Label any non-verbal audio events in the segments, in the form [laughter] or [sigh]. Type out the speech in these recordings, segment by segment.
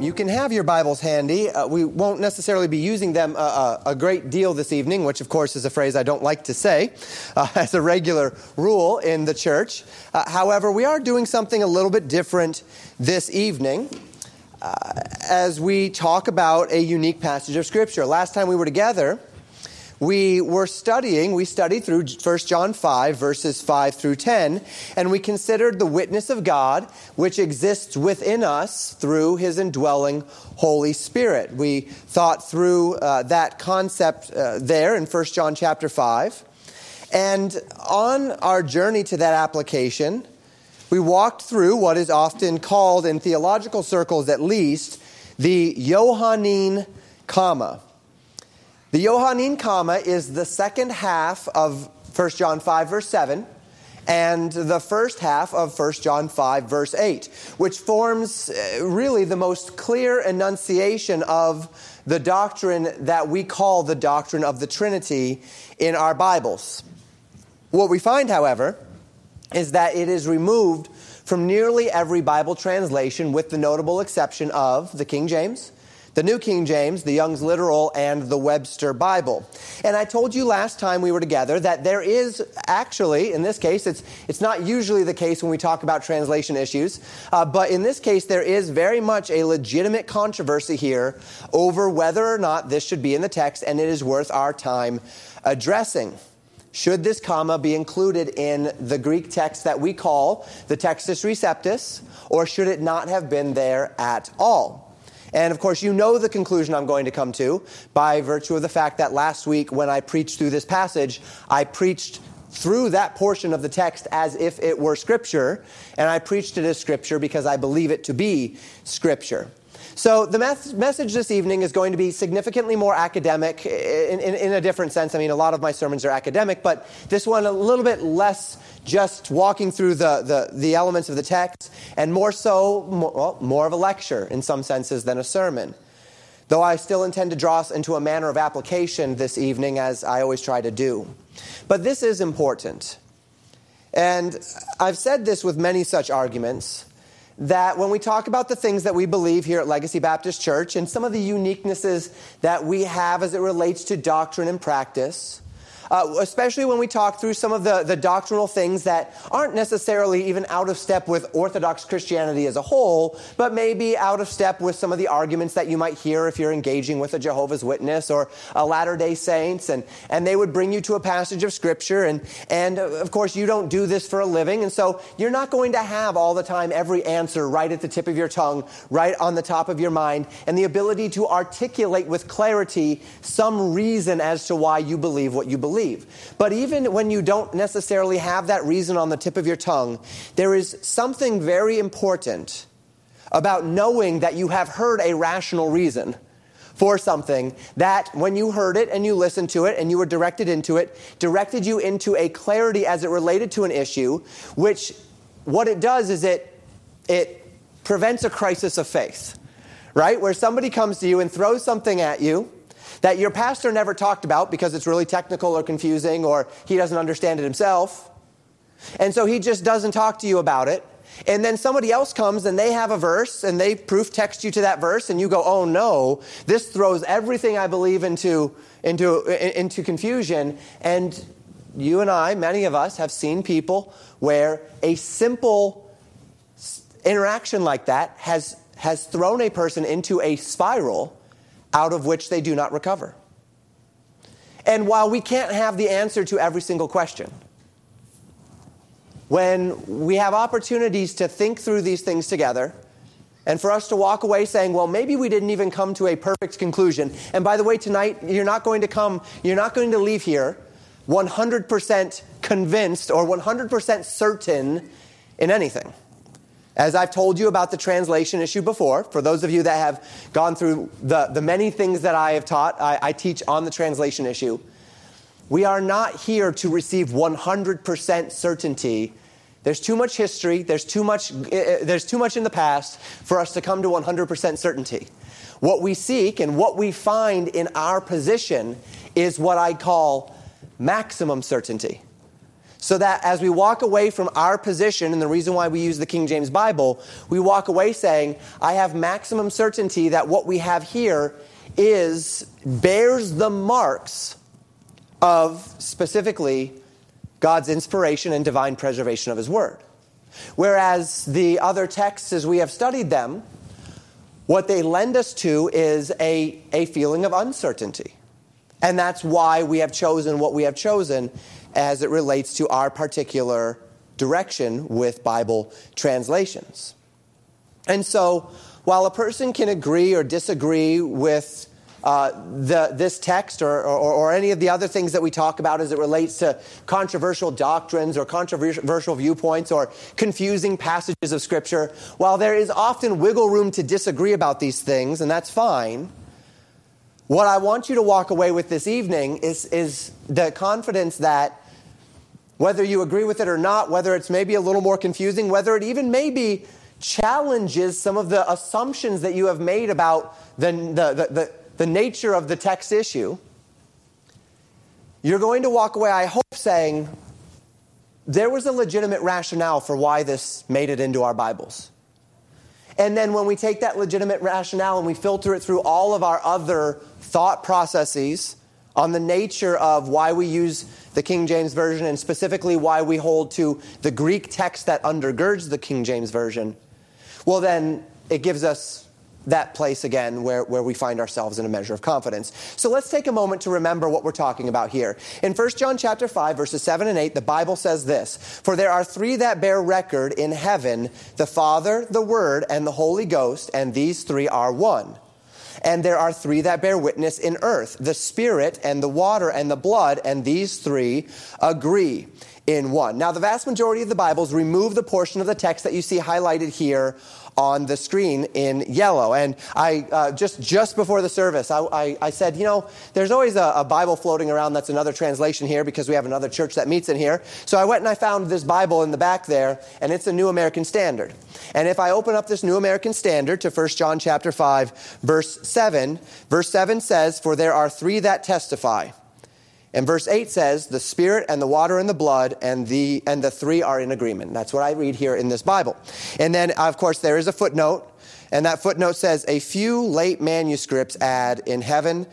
you can have your Bibles handy. Uh, we won't necessarily be using them a, a, a, great deal this evening, which, of course, is a phrase I don't like to say uh, [laughs] as a regular rule in the church. Uh, however, we are doing something a little bit different this evening uh, as we talk about a unique passage of Scripture. Last time we were together, we were studying, we studied through 1 John 5, verses 5 through 10, and we considered the witness of God, which exists within us through his indwelling Holy Spirit. We thought through uh, that concept uh, there in 1 John chapter 5. And on our journey to that application, we walked through what is often called, in theological circles at least, the Johannine comma. The Johannine comma is the second half of 1 John 5, verse 7, and the first half of 1 John 5, verse 8, which forms uh, really the most clear enunciation of the doctrine that we call the doctrine of the Trinity in our Bibles. What we find, however, is that it is removed from nearly every Bible translation, with the notable exception of the King James the New King James, the Young's Literal, and the Webster Bible. And I told you last time we were together that there is actually, in this case, it's, it's not usually the case when we talk about translation issues, uh, but in this case, there is very much a legitimate controversy here over whether or not this should be in the text, and it is worth our time addressing. Should this comma be included in the Greek text that we call the Textus Receptus, or should it not have been there at all? And of course, you know the conclusion I'm going to come to by virtue of the fact that last week, when I preached through this passage, I preached through that portion of the text as if it were Scripture, and I preached it as Scripture because I believe it to be Scripture. So, the message this evening is going to be significantly more academic in, in, in, a different sense. I mean, a lot of my sermons are academic, but this one a little bit less just walking through the, the, the elements of the text, and more so, more, well, more of a lecture in some senses than a sermon. Though I still intend to draw us into a manner of application this evening, as I always try to do. But this is important. And I've said this with many such arguments that when we talk about the things that we believe here at Legacy Baptist Church and some of the uniquenesses that we have as it relates to doctrine and practice, uh, especially when we talk through some of the, the doctrinal things that aren't necessarily even out of step with Orthodox Christianity as a whole, but maybe out of step with some of the arguments that you might hear if you're engaging with a Jehovah's Witness or a Latter day Saints. And, and they would bring you to a passage of Scripture. And, and uh, of course, you don't do this for a living. And so you're not going to have all the time every answer right at the tip of your tongue, right on the top of your mind, and the ability to articulate with clarity some reason as to why you believe what you believe But even when you don't necessarily have that reason on the tip of your tongue, there is something very important about knowing that you have heard a rational reason for something that when you heard it and you listened to it and you were directed into it, directed you into a clarity as it related to an issue, which what it does is it, it prevents a crisis of faith, right? Where somebody comes to you and throws something at you that your pastor never talked about because it's really technical or confusing or he doesn't understand it himself. And so he just doesn't talk to you about it. And then somebody else comes and they have a verse and they proof text you to that verse and you go, oh no, this throws everything I believe into, into, into confusion. And you and I, many of us, have seen people where a simple interaction like that has, has thrown a person into a spiral out of which they do not recover. And while we can't have the answer to every single question, when we have opportunities to think through these things together, and for us to walk away saying, well, maybe we didn't even come to a perfect conclusion. And by the way, tonight, you're not going to come, you're not going to leave here 100% convinced or 100% certain in anything. As I've told you about the translation issue before, for those of you that have gone through the, the many things that I have taught, I, I teach on the translation issue. We are not here to receive 100% certainty. There's too much history, there's too much, eh, eh, there's too much in the past for us to come to 100% certainty. What we seek and what we find in our position is what I call maximum certainty. So that as we walk away from our position, and the reason why we use the King James Bible, we walk away saying, I have maximum certainty that what we have here is bears the marks of specifically God's inspiration and divine preservation of His Word. Whereas the other texts, as we have studied them, what they lend us to is a, a feeling of uncertainty. And that's why we have chosen what we have chosen as it relates to our particular direction with Bible translations. And so, while a person can agree or disagree with uh, the, this text or, or, or, any of the other things that we talk about as it relates to controversial doctrines or controversial viewpoints or confusing passages of Scripture, while there is often wiggle room to disagree about these things, and that's fine, what I want you to walk away with this evening is, is the confidence that whether you agree with it or not, whether it's maybe a little more confusing, whether it even maybe challenges some of the assumptions that you have made about the, the, the, the nature of the text issue, you're going to walk away, I hope, saying, there was a legitimate rationale for why this made it into our Bibles. And then when we take that legitimate rationale and we filter it through all of our other thought processes on the nature of why we use the King James Version and specifically why we hold to the Greek text that undergirds the King James Version, well, then it gives us that place again where, where we find ourselves in a measure of confidence. So let's take a moment to remember what we're talking about here. In 1 John chapter 5 verses 7 and 8 the Bible says this, "For there are three that bear record in heaven, the Father, the Word, and the Holy Ghost, and these three are one." And there are three that bear witness in earth, the Spirit and the water and the blood, and these three agree in one. Now, the vast majority of the Bibles remove the portion of the text that you see highlighted here on the screen in yellow. And I uh, just just before the service, I, I, I said, you know, there's always a, a, Bible floating around that's another translation here because we have another church that meets in here. So I went and I found this Bible in the back there, and it's a New American Standard. And if I open up this New American Standard to 1 John chapter 5, verse 7, verse 7 says, For there are three that testify. And verse 8 says, the spirit and the water and the blood and the, and the three are in agreement. That's what I read here in this Bible. And then, of course, there is a footnote. And that footnote says, a few late manuscripts add in heaven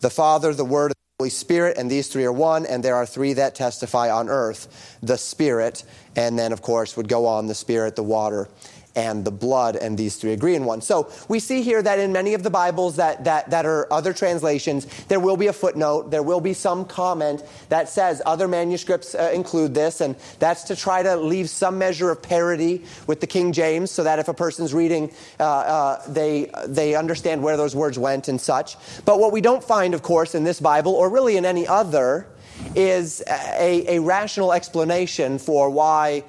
the Father, the Word, the Holy Spirit, and these three are one. And there are three that testify on earth the Spirit. And then, of course, would go on the Spirit, the water, and the blood, and these three agree in one. So we see here that in many of the Bibles that, that, that are other translations, there will be a footnote, there will be some comment that says other manuscripts uh, include this, and that's to try to leave some measure of parity with the King James so that if a person's reading, uh, uh, they, they understand where those words went and such. But what we don't find, of course, in this Bible, or really in any other, is a, a rational explanation for why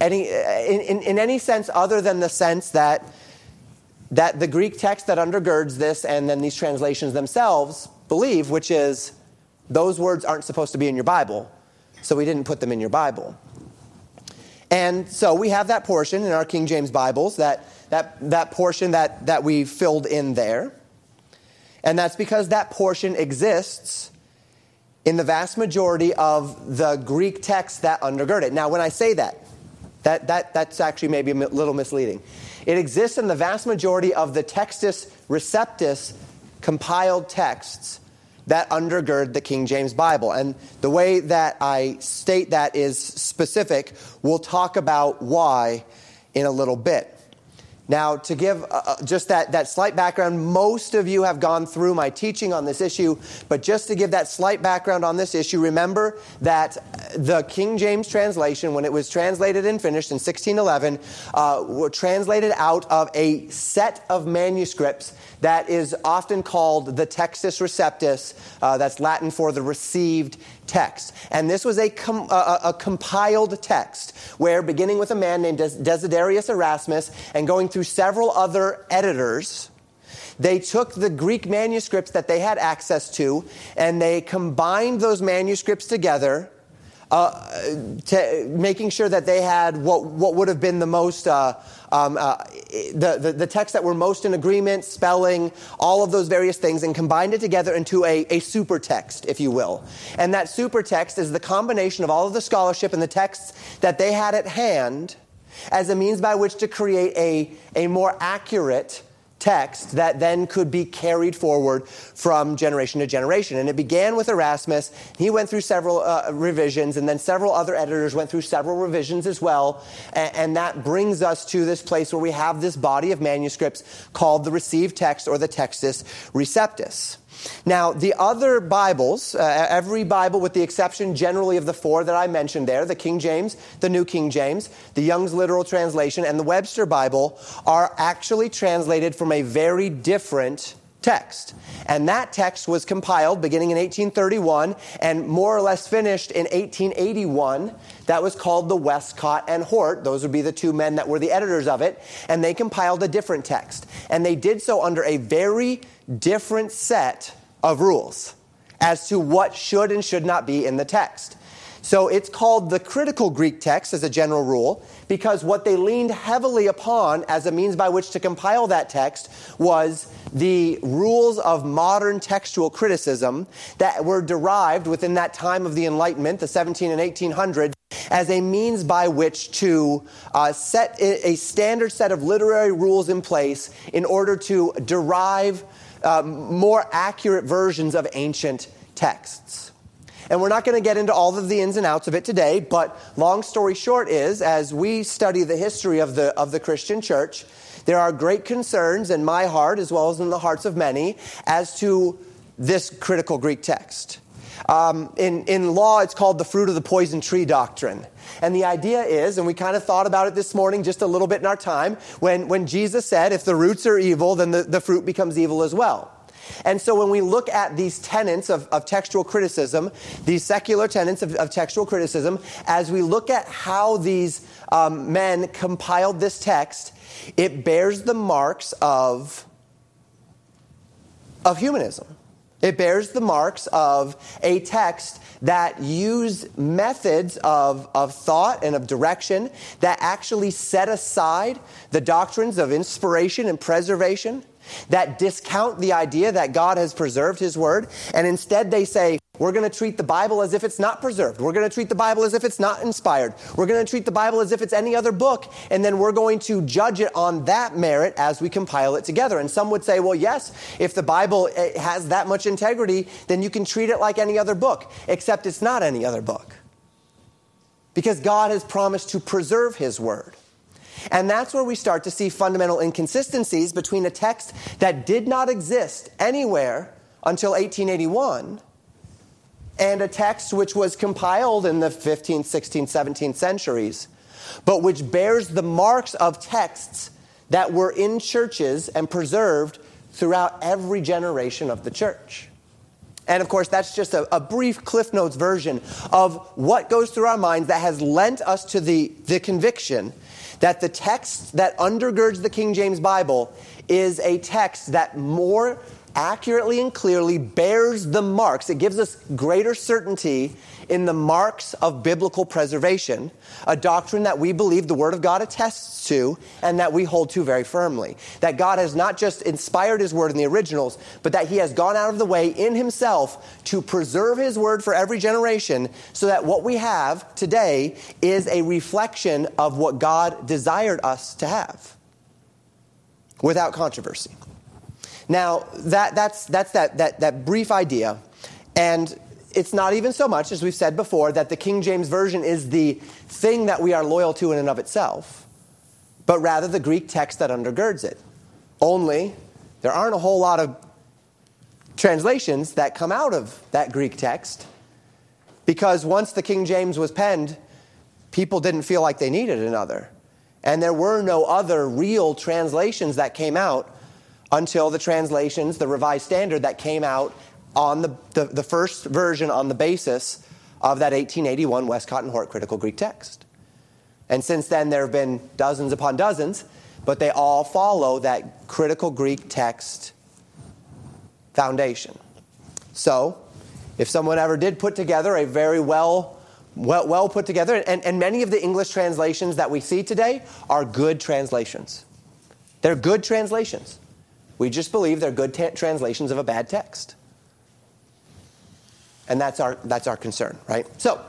any, in, in, any sense other than the sense that, that the Greek text that undergirds this and then these translations themselves believe, which is those words aren't supposed to be in your Bible, so we didn't put them in your Bible. And so we have that portion in our King James Bibles, that, that, that portion that, that we filled in there. And that's because that portion exists in the vast majority of the Greek texts that undergird it. Now, when I say that, that, that, that's actually maybe a little misleading. It exists in the vast majority of the Textus Receptus compiled texts that undergird the King James Bible. And the way that I state that is specific. We'll talk about why in a little bit. Now, to give uh, uh, just that, that slight background, most of you have gone through my teaching on this issue, but just to give that slight background on this issue, remember that the King James translation, when it was translated and finished in 1611, uh, were translated out of a set of manuscripts that is often called the Textus Receptus. Uh, that's Latin for the received text. And this was a, com- a, a, compiled text where, beginning with a man named Des- Desiderius Erasmus and going through several other editors, they took the Greek manuscripts that they had access to and they combined those manuscripts together uh, making sure that they had what, what would have been the most, uh, um, uh, the, the, the texts that were most in agreement, spelling, all of those various things, and combined it together into a, a super text, if you will. And that super text is the combination of all of the scholarship and the texts that they had at hand as a means by which to create a, a more accurate text that then could be carried forward from generation to generation. And it began with Erasmus. He went through several uh, revisions, and then several other editors went through several revisions as well. And, and, that brings us to this place where we have this body of manuscripts called the received text or the Textus Receptus. Now, the other Bibles, uh, every Bible with the exception generally of the four that I mentioned there, the King James, the New King James, the Young's Literal Translation, and the Webster Bible, are actually translated from a very different text. And that text was compiled beginning in 1831 and more or less finished in 1881. That was called the Westcott and Hort. Those would be the two men that were the editors of it. And they compiled a different text. And they did so under a very different set of rules as to what should and should not be in the text. So it's called the critical Greek text as a general rule because what they leaned heavily upon as a means by which to compile that text was the rules of modern textual criticism that were derived within that time of the Enlightenment, the 17 and 1800s, as a means by which to uh, set a standard set of literary rules in place in order to derive uh, more accurate versions of ancient texts. And we're not going to get into all of the ins and outs of it today, but long story short is, as we study the history of the, of the Christian church, there are great concerns in my heart, as well as in the hearts of many, as to this critical Greek text. Um, in, in law, it's called the fruit of the poison tree doctrine. And the idea is, and we kind of thought about it this morning just a little bit in our time, when, when Jesus said, if the roots are evil, then the, the fruit becomes evil as well. And so when we look at these tenets of, of textual criticism, these secular tenets of, of, textual criticism, as we look at how these um, men compiled this text, it bears the marks of, of humanism. It bears the marks of a text that use methods of, of thought and of direction that actually set aside the doctrines of inspiration and preservation that discount the idea that God has preserved His Word, and instead they say, we're going to treat the Bible as if it's not preserved. We're going to treat the Bible as if it's not inspired. We're going to treat the Bible as if it's any other book, and then we're going to judge it on that merit as we compile it together. And some would say, well, yes, if the Bible eh, has that much integrity, then you can treat it like any other book, except it's not any other book. Because God has promised to preserve His Word. And that's where we start to see fundamental inconsistencies between a text that did not exist anywhere until 1881 and a text which was compiled in the 15th, 16th, 17th centuries, but which bears the marks of texts that were in churches and preserved throughout every generation of the church. And of course, that's just a, a, brief Cliff Notes version of what goes through our minds that has lent us to the, the conviction that the text that undergirds the King James Bible is a text that more accurately and clearly bears the marks. It gives us greater certainty in the marks of biblical preservation, a doctrine that we believe the Word of God attests to and that we hold to very firmly. That God has not just inspired His Word in the originals, but that He has gone out of the way in Himself to preserve His Word for every generation so that what we have today is a reflection of what God desired us to have without controversy. Now, that, that's, that's that, that, that brief idea. And it's not even so much, as we've said before, that the King James Version is the thing that we are loyal to in and of itself, but rather the Greek text that undergirds it. Only, there aren't a whole lot of translations that come out of that Greek text, because once the King James was penned, people didn't feel like they needed another. And there were no other real translations that came out until the translations, the Revised Standard, that came out on the, the, the first version on the basis of that 1881 Westcott and Hort critical Greek text. And since then, there have been dozens upon dozens, but they all follow that critical Greek text foundation. So, if someone ever did put together a very well well, well put together. And, and many of the English translations that we see today are good translations. They're good translations. We just believe they're good ta- translations of a bad text. And that's our, that's our concern, right? So,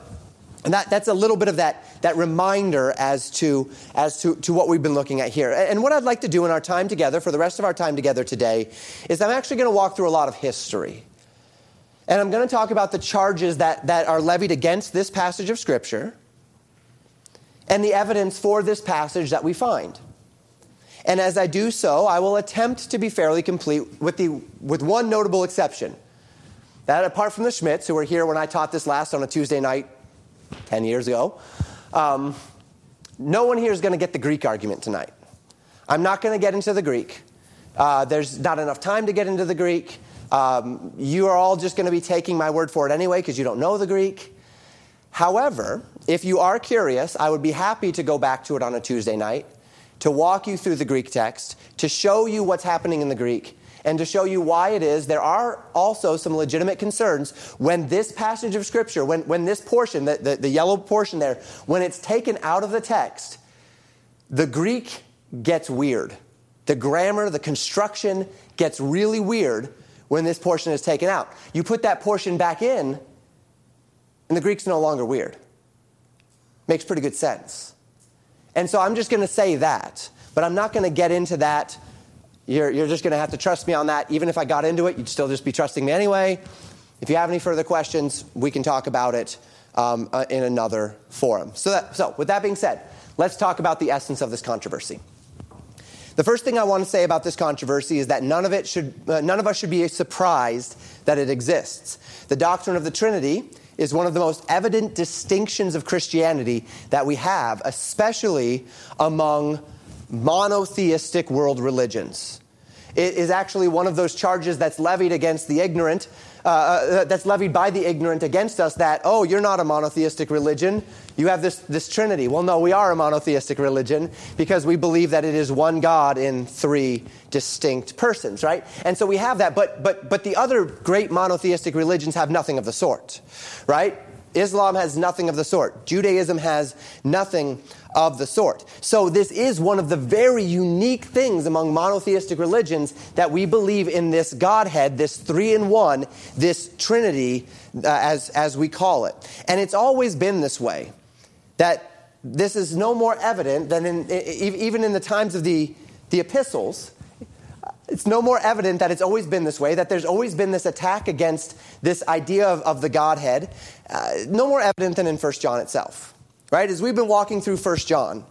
and that, that's a little bit of that, that reminder as, to, as to, to what we've been looking at here. And what I'd like to do in our time together, for the rest of our time together today, is I'm actually going to walk through a lot of history. And I'm going to talk about the charges that, that are levied against this passage of Scripture and the evidence for this passage that we find. And as I do so, I will attempt to be fairly complete with, the, with one notable exception. That apart from the Schmitz, who were here when I taught this last on a Tuesday night 10 years ago, um, no one here is going to get the Greek argument tonight. I'm not going to get into the Greek. Uh, there's not enough time to get into the Greek. Um, you are all just going to be taking my word for it anyway because you don't know the Greek. However, if you are curious, I would be happy to go back to it on a Tuesday night to walk you through the Greek text, to show you what's happening in the Greek, and to show you why it is there are also some legitimate concerns when this passage of Scripture, when, when this portion, the, the, the yellow portion there, when it's taken out of the text, the Greek gets weird. The grammar, the construction gets really weird when this portion is taken out. You put that portion back in, and the Greek's no longer weird. Makes pretty good sense. And so I'm just going to say that, but I'm not going to get into that. You're, you're just going to have to trust me on that. Even if I got into it, you'd still just be trusting me anyway. If you have any further questions, we can talk about it um, uh, in another forum. So, that, so, with that being said, let's talk about the essence of this controversy. The first thing I want to say about this controversy is that none of, it should, uh, none of us should be surprised that it exists. The doctrine of the Trinity is one of the most evident distinctions of Christianity that we have, especially among monotheistic world religions. It is actually one of those charges that's levied against the ignorant, uh, uh, that's levied by the ignorant against us that, oh, you're not a monotheistic religion. You have this, this Trinity. Well, no, we are a monotheistic religion because we believe that it is one God in three distinct persons, right? And so we have that, but, but, but the other great monotheistic religions have nothing of the sort, right? Islam has nothing of the sort. Judaism has nothing of the sort. So, this is one of the very unique things among monotheistic religions that we believe in this Godhead, this three in one, this Trinity, uh, as, as we call it. And it's always been this way. That this is no more evident than in, even in the times of the, the epistles. It's no more evident that it's always been this way, that there's always been this attack against this idea of, of the Godhead. Uh, no more evident than in 1 John itself right? As we've been walking through 1 John,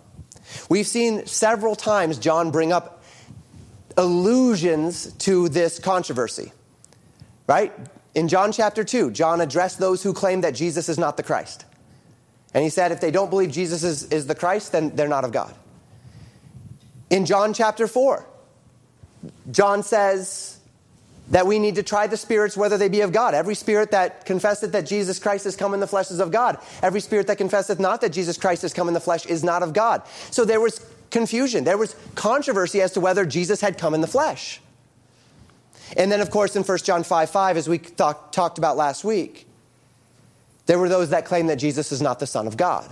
we've seen several times John bring up allusions to this controversy, right? In John chapter 2, John addressed those who claim that Jesus is not the Christ. And he said, if they don't believe Jesus is, is the Christ, then they're not of God. In John chapter 4, John says, that we need to try the spirits whether they be of God. Every spirit that confesseth that Jesus Christ has come in the flesh is of God. Every spirit that confesseth not that Jesus Christ has come in the flesh is not of God. So there was confusion. There was controversy as to whether Jesus had come in the flesh. And then, of course, in 1 John 5 5, as we talk, talked about last week, there were those that claimed that Jesus is not the Son of God.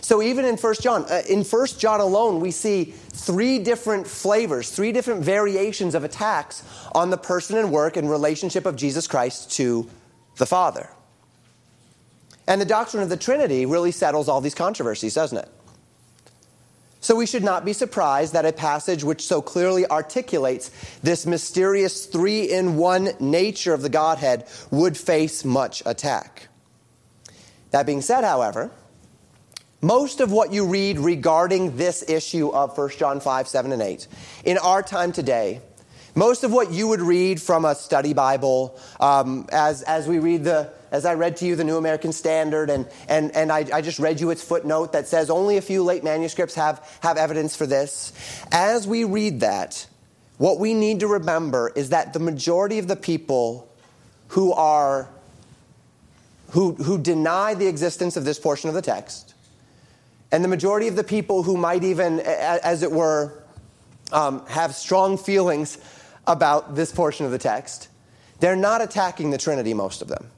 So even in 1 John, uh, in 1 John alone, we see three different flavors, three different variations of attacks on the person and work and relationship of Jesus Christ to the Father. And the doctrine of the Trinity really settles all these controversies, doesn't it? So we should not be surprised that a passage which so clearly articulates this mysterious three in one nature of the Godhead would face much attack. That being said, however, most of what you read regarding this issue of 1 John 5, 7, and 8 in our time today, most of what you would read from a study Bible, um, as, as we read the, as I read to you the New American Standard, and, and, and I, I just read you its footnote that says only a few late manuscripts have, have evidence for this. As we read that, what we need to remember is that the majority of the people who are who, who deny the existence of this portion of the text and the majority of the people who might even, as it were, um, have strong feelings about this portion of the text, they're not attacking the Trinity, most of them.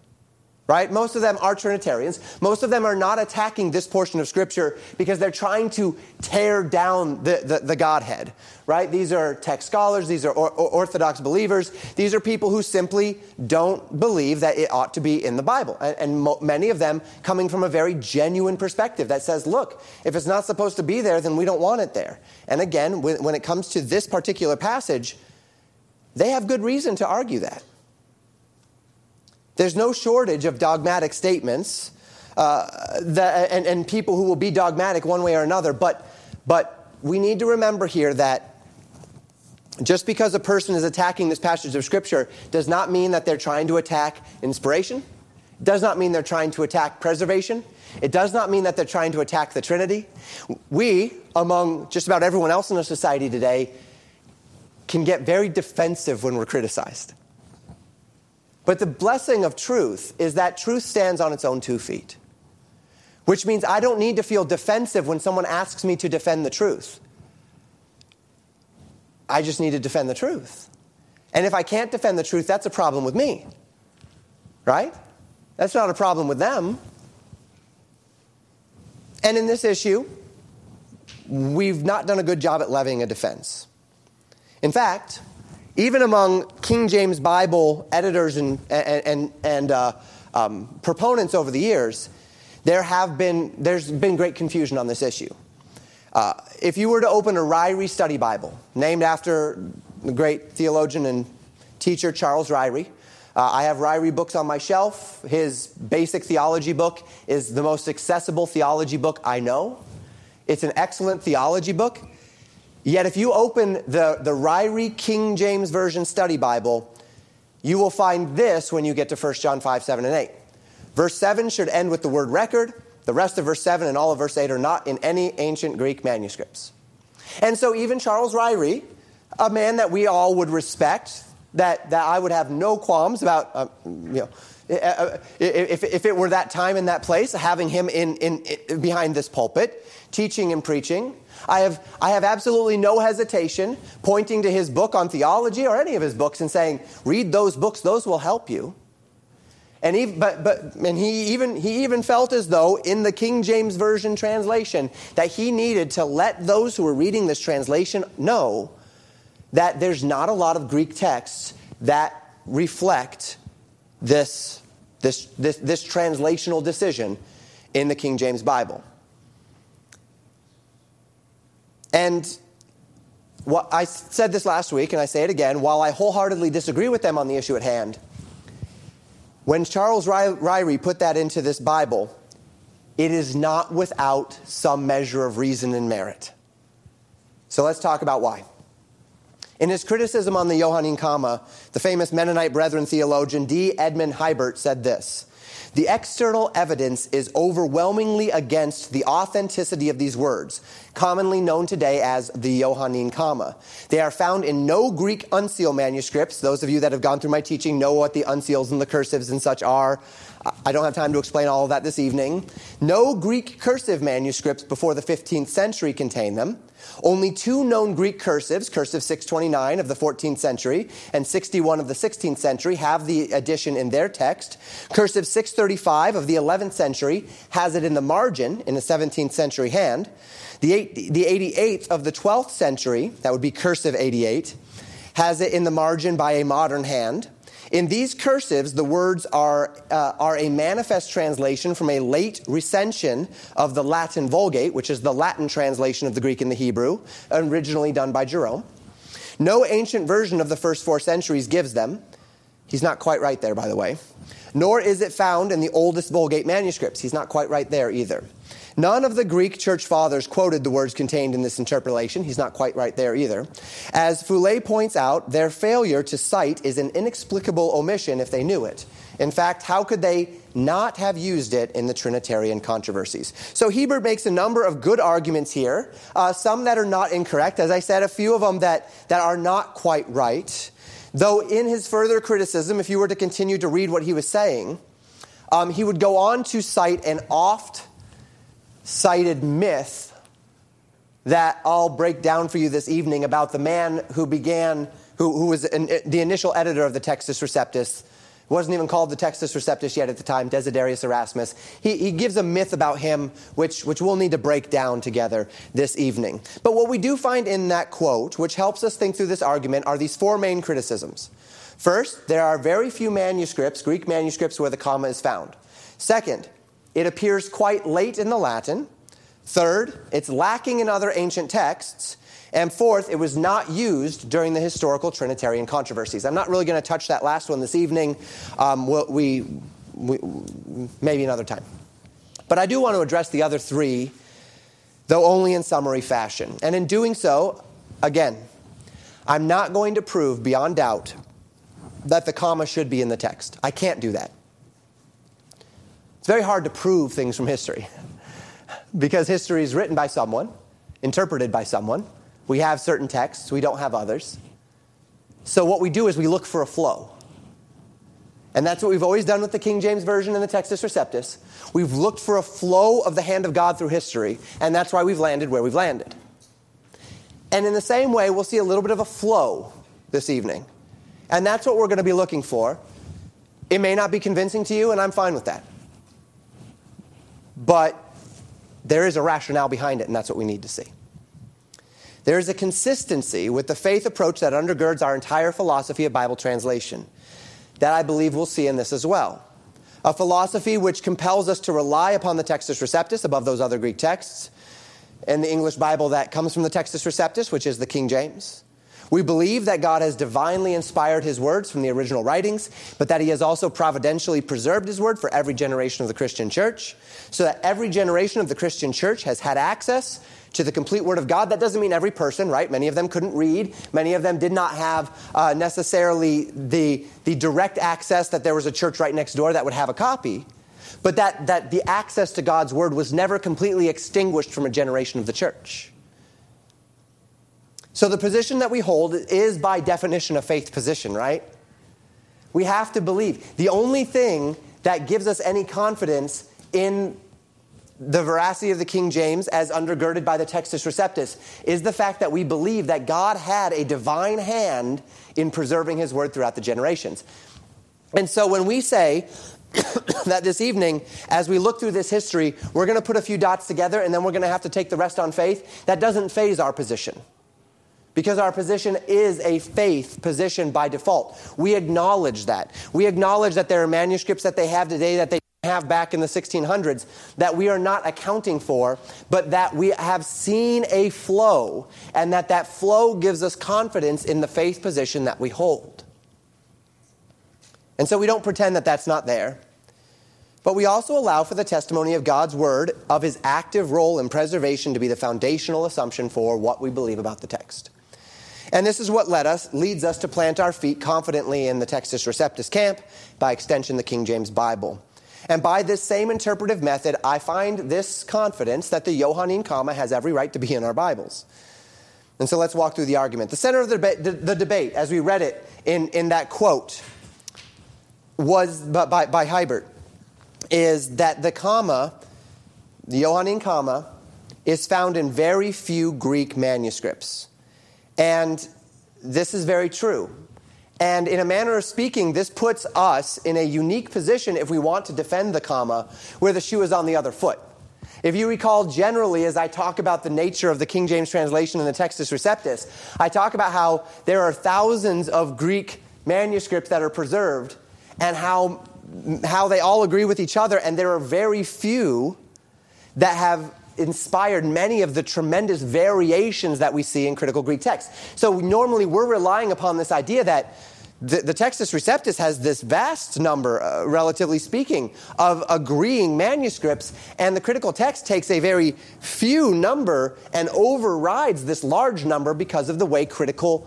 Right? Most of them are Trinitarians. Most of them are not attacking this portion of Scripture because they're trying to tear down the, the, the Godhead, right? These are text scholars, these are or, or Orthodox believers. These are people who simply don't believe that it ought to be in the Bible. And, and mo- many of them coming from a very genuine perspective that says, look, if it's not supposed to be there, then we don't want it there. And again, when, when it comes to this particular passage, they have good reason to argue that. There's no shortage of dogmatic statements uh, that, and, and people who will be dogmatic one way or another, but, but we need to remember here that just because a person is attacking this passage of Scripture does not mean that they're trying to attack inspiration. It does not mean they're trying to attack preservation. It does not mean that they're trying to attack the Trinity. We, among just about everyone else in our society today, can get very defensive when we're criticized. But the blessing of truth is that truth stands on its own two feet, which means I don't need to feel defensive when someone asks me to defend the truth. I just need to defend the truth. And if I can't defend the truth, that's a problem with me. Right? That's not a problem with them. And in this issue, we've not done a good job at levying a defense. In fact, even among King James Bible editors and, and, and, and uh, um, proponents over the years, there have been, there's been great confusion on this issue. Uh, if you were to open a Ryrie study Bible, named after the great theologian and teacher Charles Ryrie, uh, I have Ryrie books on my shelf. His basic theology book is the most accessible theology book I know. It's an excellent theology book. Yet, if you open the, the Ryrie King James Version Study Bible, you will find this when you get to 1 John 5, 7, and 8. Verse 7 should end with the word record. The rest of verse 7 and all of verse 8 are not in any ancient Greek manuscripts. And so, even Charles Ryrie, a man that we all would respect, that, that I would have no qualms about, uh, you know, uh, uh, if, if it were that time and that place, having him in, in, in behind this pulpit, teaching and preaching, I have, I have absolutely no hesitation pointing to his book on theology or any of his books and saying, read those books, those will help you. And he, but, but, and he, even, he even felt as though in the King James Version translation that he needed to let those who were reading this translation know that there's not a lot of Greek texts that reflect this, this, this, this translational decision in the King James Bible. And what I said this last week, and I say it again, while I wholeheartedly disagree with them on the issue at hand, when Charles Ryrie put that into this Bible, it is not without some measure of reason and merit. So let's talk about why. In his criticism on the Johannine Comma, the famous Mennonite Brethren theologian D. Edmond Hiebert said this the external evidence is overwhelmingly against the authenticity of these words, commonly known today as the Johannine comma. They are found in no Greek uncial manuscripts. Those of you that have gone through my teaching know what the uncials and the cursives and such are. I don't have time to explain all of that this evening. No Greek cursive manuscripts before the 15th century contain them. Only two known Greek cursives, cursive 629 of the 14th century and 61 of the 16th century, have the addition in their text. Cursive 635 of the 11th century has it in the margin in a 17th century hand. The, eight, the 88th of the 12th century, that would be cursive 88, has it in the margin by a modern hand. In these cursives, the words are, uh, are a manifest translation from a late recension of the Latin Vulgate, which is the Latin translation of the Greek and the Hebrew, originally done by Jerome. No ancient version of the first four centuries gives them. He's not quite right there, by the way. Nor is it found in the oldest Vulgate manuscripts. He's not quite right there either. None of the Greek church fathers quoted the words contained in this interpolation. He's not quite right there either. As Foulet points out, their failure to cite is an inexplicable omission if they knew it. In fact, how could they not have used it in the Trinitarian controversies? So Hiebert makes a number of good arguments here, uh, some that are not incorrect. As I said, a few of them that, that are not quite right. Though in his further criticism, if you were to continue to read what he was saying, um, he would go on to cite an oft cited myth that I'll break down for you this evening about the man who began, who, who was an, the initial editor of the Textus Receptus, wasn't even called the Textus Receptus yet at the time, Desiderius Erasmus. He, he gives a myth about him, which, which we'll need to break down together this evening. But what we do find in that quote, which helps us think through this argument, are these four main criticisms. First, there are very few manuscripts, Greek manuscripts, where the comma is found. Second, it appears quite late in the Latin. Third, it's lacking in other ancient texts. And fourth, it was not used during the historical Trinitarian controversies. I'm not really going to touch that last one this evening. Um, we, we, maybe another time. But I do want to address the other three, though only in summary fashion. And in doing so, again, I'm not going to prove beyond doubt that the comma should be in the text. I can't do that. It's very hard to prove things from history because history is written by someone, interpreted by someone, we have certain texts, we don't have others. So what we do is we look for a flow. And that's what we've always done with the King James Version and the Textus Receptus. We've looked for a flow of the hand of God through history, and that's why we've landed where we've landed. And in the same way, we'll see a little bit of a flow this evening. And that's what we're going to be looking for. It may not be convincing to you, and I'm fine with that. But there is a rationale behind it, and that's what we need to see. There is a consistency with the faith approach that undergirds our entire philosophy of Bible translation that I believe we'll see in this as well. A philosophy which compels us to rely upon the Textus Receptus above those other Greek texts, and the English Bible that comes from the Textus Receptus, which is the King James. We believe that God has divinely inspired his words from the original writings, but that he has also providentially preserved his word for every generation of the Christian church, so that every generation of the Christian church has had access to the complete Word of God. That doesn't mean every person, right? Many of them couldn't read. Many of them did not have uh, necessarily the, the direct access that there was a church right next door that would have a copy. But that, that the access to God's Word was never completely extinguished from a generation of the church. So the position that we hold is by definition a faith position, right? We have to believe. The only thing that gives us any confidence in the veracity of the King James, as undergirded by the Textus Receptus, is the fact that we believe that God had a divine hand in preserving his word throughout the generations. And so when we say [coughs] that this evening, as we look through this history, we're going to put a few dots together and then we're going to have to take the rest on faith, that doesn't faze our position. Because our position is a faith position by default. We acknowledge that. We acknowledge that there are manuscripts that they have today that they have back in the 1600s that we are not accounting for, but that we have seen a flow, and that that flow gives us confidence in the faith position that we hold. And so we don't pretend that that's not there. But we also allow for the testimony of God's word of his active role in preservation to be the foundational assumption for what we believe about the text. And this is what led us, leads us to plant our feet confidently in the Textus Receptus camp, by extension, the King James Bible. And by this same interpretive method, I find this confidence that the Johannine comma has every right to be in our Bibles. And so let's walk through the argument. The center of the debate, the, the debate as we read it in, in that quote, was by, by, by Hiebert, is that the comma, the Johannine comma, is found in very few Greek manuscripts. And this is very true. And in a manner of speaking, this puts us in a unique position if we want to defend the comma where the shoe is on the other foot. If you recall, generally, as I talk about the nature of the King James translation and the Textus Receptus, I talk about how there are thousands of Greek manuscripts that are preserved and how, how they all agree with each other, and there are very few that have inspired many of the tremendous variations that we see in critical Greek texts. So normally we're relying upon this idea that the, the Textus Receptus has this vast number, uh, relatively speaking, of agreeing manuscripts, and the critical text takes a very few number and overrides this large number because of the way critical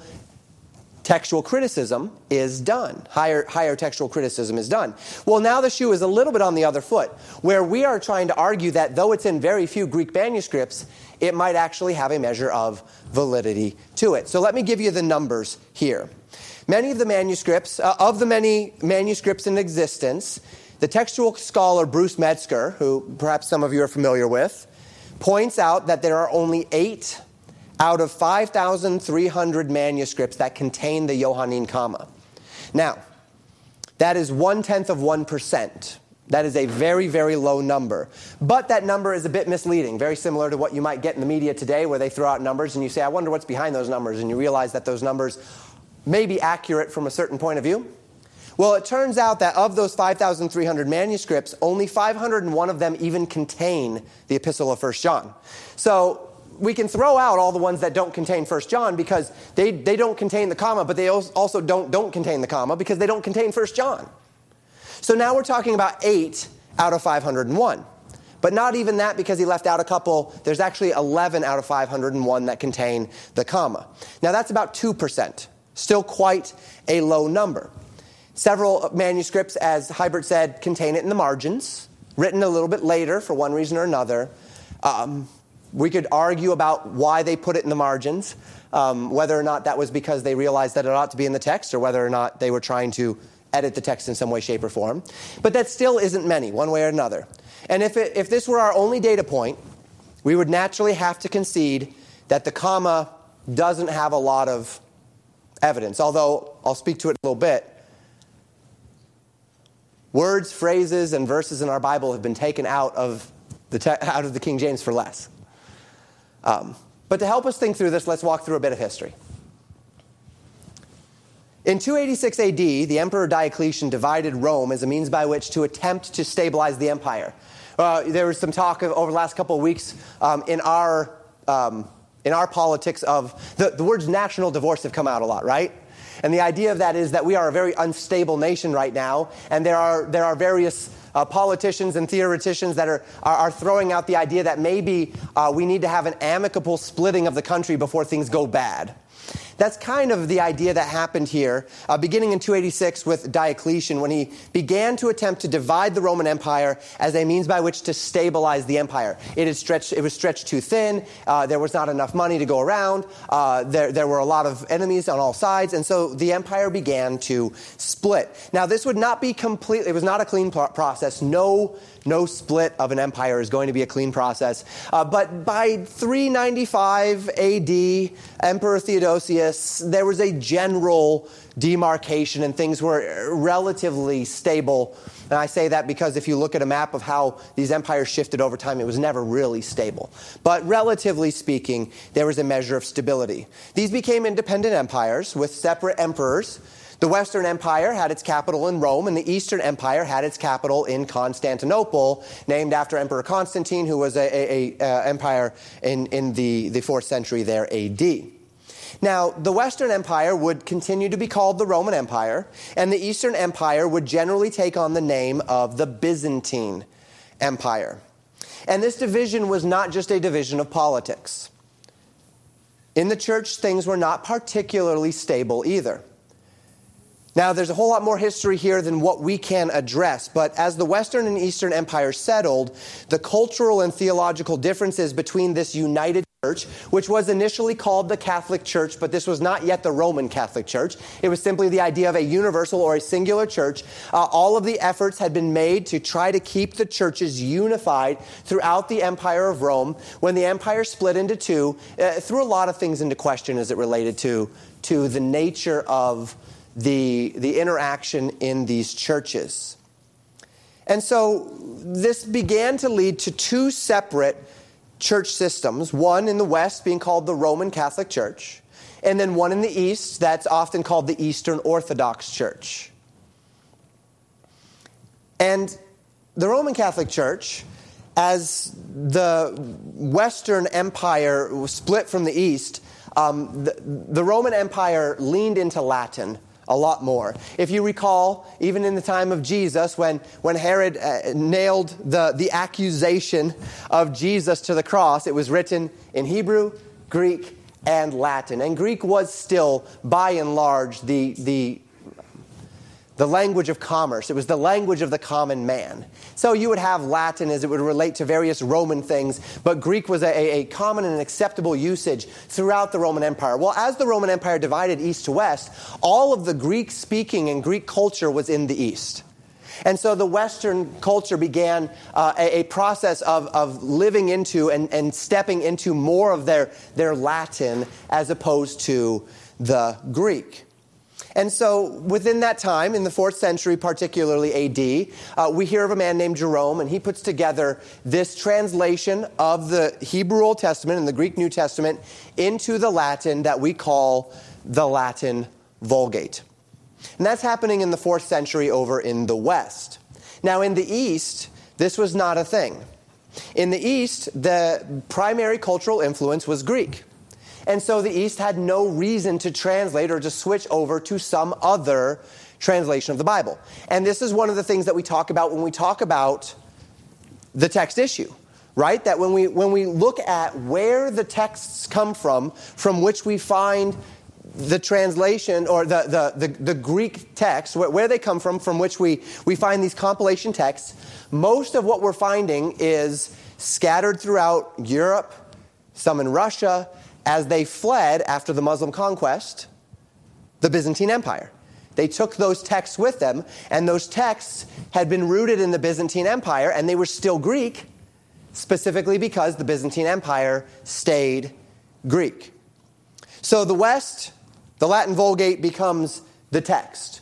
textual criticism is done. Higher, higher textual criticism is done. Well, now the shoe is a little bit on the other foot, where we are trying to argue that though it's in very few Greek manuscripts, it might actually have a measure of validity to it. So let me give you the numbers here. Many of the manuscripts, uh, of the many manuscripts in existence, the textual scholar Bruce Metzger, who perhaps some of you are familiar with, points out that there are only eight out of 5,300 manuscripts that contain the Johannine comma. Now, That is one tenth of 1%. That is a very, very low number. But that number is a bit misleading, very similar to what you might get in the media today, where they throw out numbers and you say, I wonder what's behind those numbers. And you realize that those numbers may be accurate from a certain point of view. Well, it turns out that of those 5,300 manuscripts, only 501 of them even contain the Epistle of 1 John. So we can throw out all the ones that don't contain 1 John because they, they don't contain the comma, but they also don't, don't contain the comma because they don't contain 1 John. So now we're talking about 8 out of 501. But not even that because he left out a couple. There's actually 11 out of 501 that contain the comma. Now that's about 2%. Still quite a low number. Several manuscripts, as Hiebert said, contain it in the margins, written a little bit later for one reason or another. Um, we could argue about why they put it in the margins, um, whether or not that was because they realized that it ought to be in the text, or whether or not they were trying to edit the text in some way, shape, or form. But that still isn't many, one way or another. And if, it, if this were our only data point, we would naturally have to concede that the comma doesn't have a lot of evidence, although I'll speak to it a little bit. Words, phrases, and verses in our Bible have been taken out of the, te- out of the King James for less. Um, but to help us think through this, let's walk through a bit of history. In 286 AD, the Emperor Diocletian divided Rome as a means by which to attempt to stabilize the empire. Uh, there was some talk of, over the last couple of weeks um, in our um, in our politics of the, the words national divorce have come out a lot, right? And the idea of that is that we are a very unstable nation right now, and there are, there are various uh, politicians and theoreticians that are, are, are, throwing out the idea that maybe uh, we need to have an amicable splitting of the country before things go bad. That's kind of the idea that happened here, uh, beginning in 286 with Diocletian, when he began to attempt to divide the Roman Empire as a means by which to stabilize the empire. It, stretched, it was stretched too thin, uh, there was not enough money to go around, uh, there, there were a lot of enemies on all sides, and so the empire began to split. Now, this would not be complete, it was not a clean process. No no split of an empire is going to be a clean process. Uh, but by 395 AD, Emperor Theodosius, there was a general demarcation and things were relatively stable. And I say that because if you look at a map of how these empires shifted over time, it was never really stable. But relatively speaking, there was a measure of stability. These became independent empires with separate emperors the Western Empire had its capital in Rome, and the Eastern Empire had its capital in Constantinople, named after Emperor Constantine, who was an uh, empire in, in the, the 4th century there AD. Now, the Western Empire would continue to be called the Roman Empire, and the Eastern Empire would generally take on the name of the Byzantine Empire. And this division was not just a division of politics. In the church, things were not particularly stable either. Now, there's a whole lot more history here than what we can address, but as the Western and Eastern empires settled, the cultural and theological differences between this united church, which was initially called the Catholic Church, but this was not yet the Roman Catholic Church. It was simply the idea of a universal or a singular church. Uh, all of the efforts had been made to try to keep the churches unified throughout the Empire of Rome. When the empire split into two, uh, threw a lot of things into question as it related to, to the nature of the, the interaction in these churches. And so this began to lead to two separate church systems one in the West being called the Roman Catholic Church, and then one in the East that's often called the Eastern Orthodox Church. And the Roman Catholic Church, as the Western Empire split from the East, um, the, the Roman Empire leaned into Latin a lot more. If you recall, even in the time of Jesus, when, when Herod uh, nailed the, the accusation of Jesus to the cross, it was written in Hebrew, Greek, and Latin. And Greek was still, by and large, the, the the language of commerce. It was the language of the common man. So you would have Latin as it would relate to various Roman things, but Greek was a, a, common and acceptable usage throughout the Roman Empire. Well, as the Roman Empire divided east to west, all of the Greek speaking and Greek culture was in the east. And so the Western culture began uh, a, a, process of, of living into and, and stepping into more of their, their Latin as opposed to the Greek. And so, within that time, in the fourth century, particularly AD, uh, we hear of a man named Jerome, and he puts together this translation of the Hebrew Old Testament and the Greek New Testament into the Latin that we call the Latin Vulgate. And that's happening in the fourth century over in the West. Now, in the East, this was not a thing. In the East, the primary cultural influence was Greek. And so the East had no reason to translate or to switch over to some other translation of the Bible. And this is one of the things that we talk about when we talk about the text issue, right? That when we, when we look at where the texts come from, from which we find the translation or the, the, the, the Greek text, where, where, they come from, from which we, we find these compilation texts, most of what we're finding is scattered throughout Europe, some in Russia, as they fled after the Muslim conquest, the Byzantine Empire. They took those texts with them, and those texts had been rooted in the Byzantine Empire, and they were still Greek, specifically because the Byzantine Empire stayed Greek. So the West the Latin Vulgate becomes the text.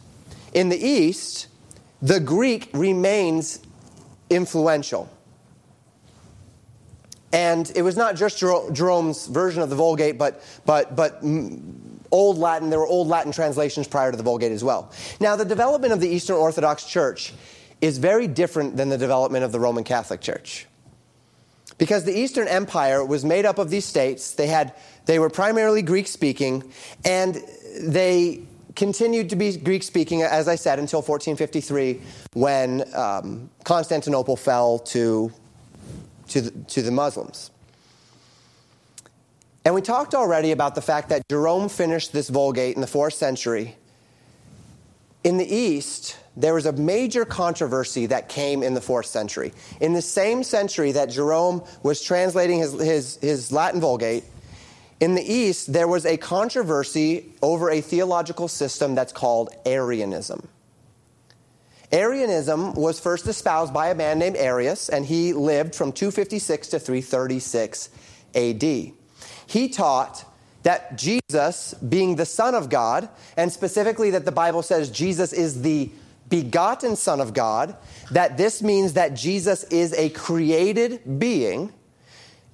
In the East, the Greek remains influential. And it was not just Jerome's version of the Vulgate, but, but, but Old Latin. There were Old Latin translations prior to the Vulgate as well. Now, the development of the Eastern Orthodox Church is very different than the development of the Roman Catholic Church. Because the Eastern Empire was made up of these states, they, had, they were primarily Greek speaking, and they continued to be Greek speaking, as I said, until 1453 when um, Constantinople fell to, to, the, to the Muslims. And we talked already about the fact that Jerome finished this Vulgate in the fourth century. In the East, there was a major controversy that came in the fourth century. In the same century that Jerome was translating his, his, his Latin Vulgate, in the East, there was a controversy over a theological system that's called Arianism. Arianism was first espoused by a man named Arius, and he lived from 256 to 336 AD. He taught that Jesus, being the Son of God, and specifically that the Bible says Jesus is the begotten Son of God, that this means that Jesus is a created being,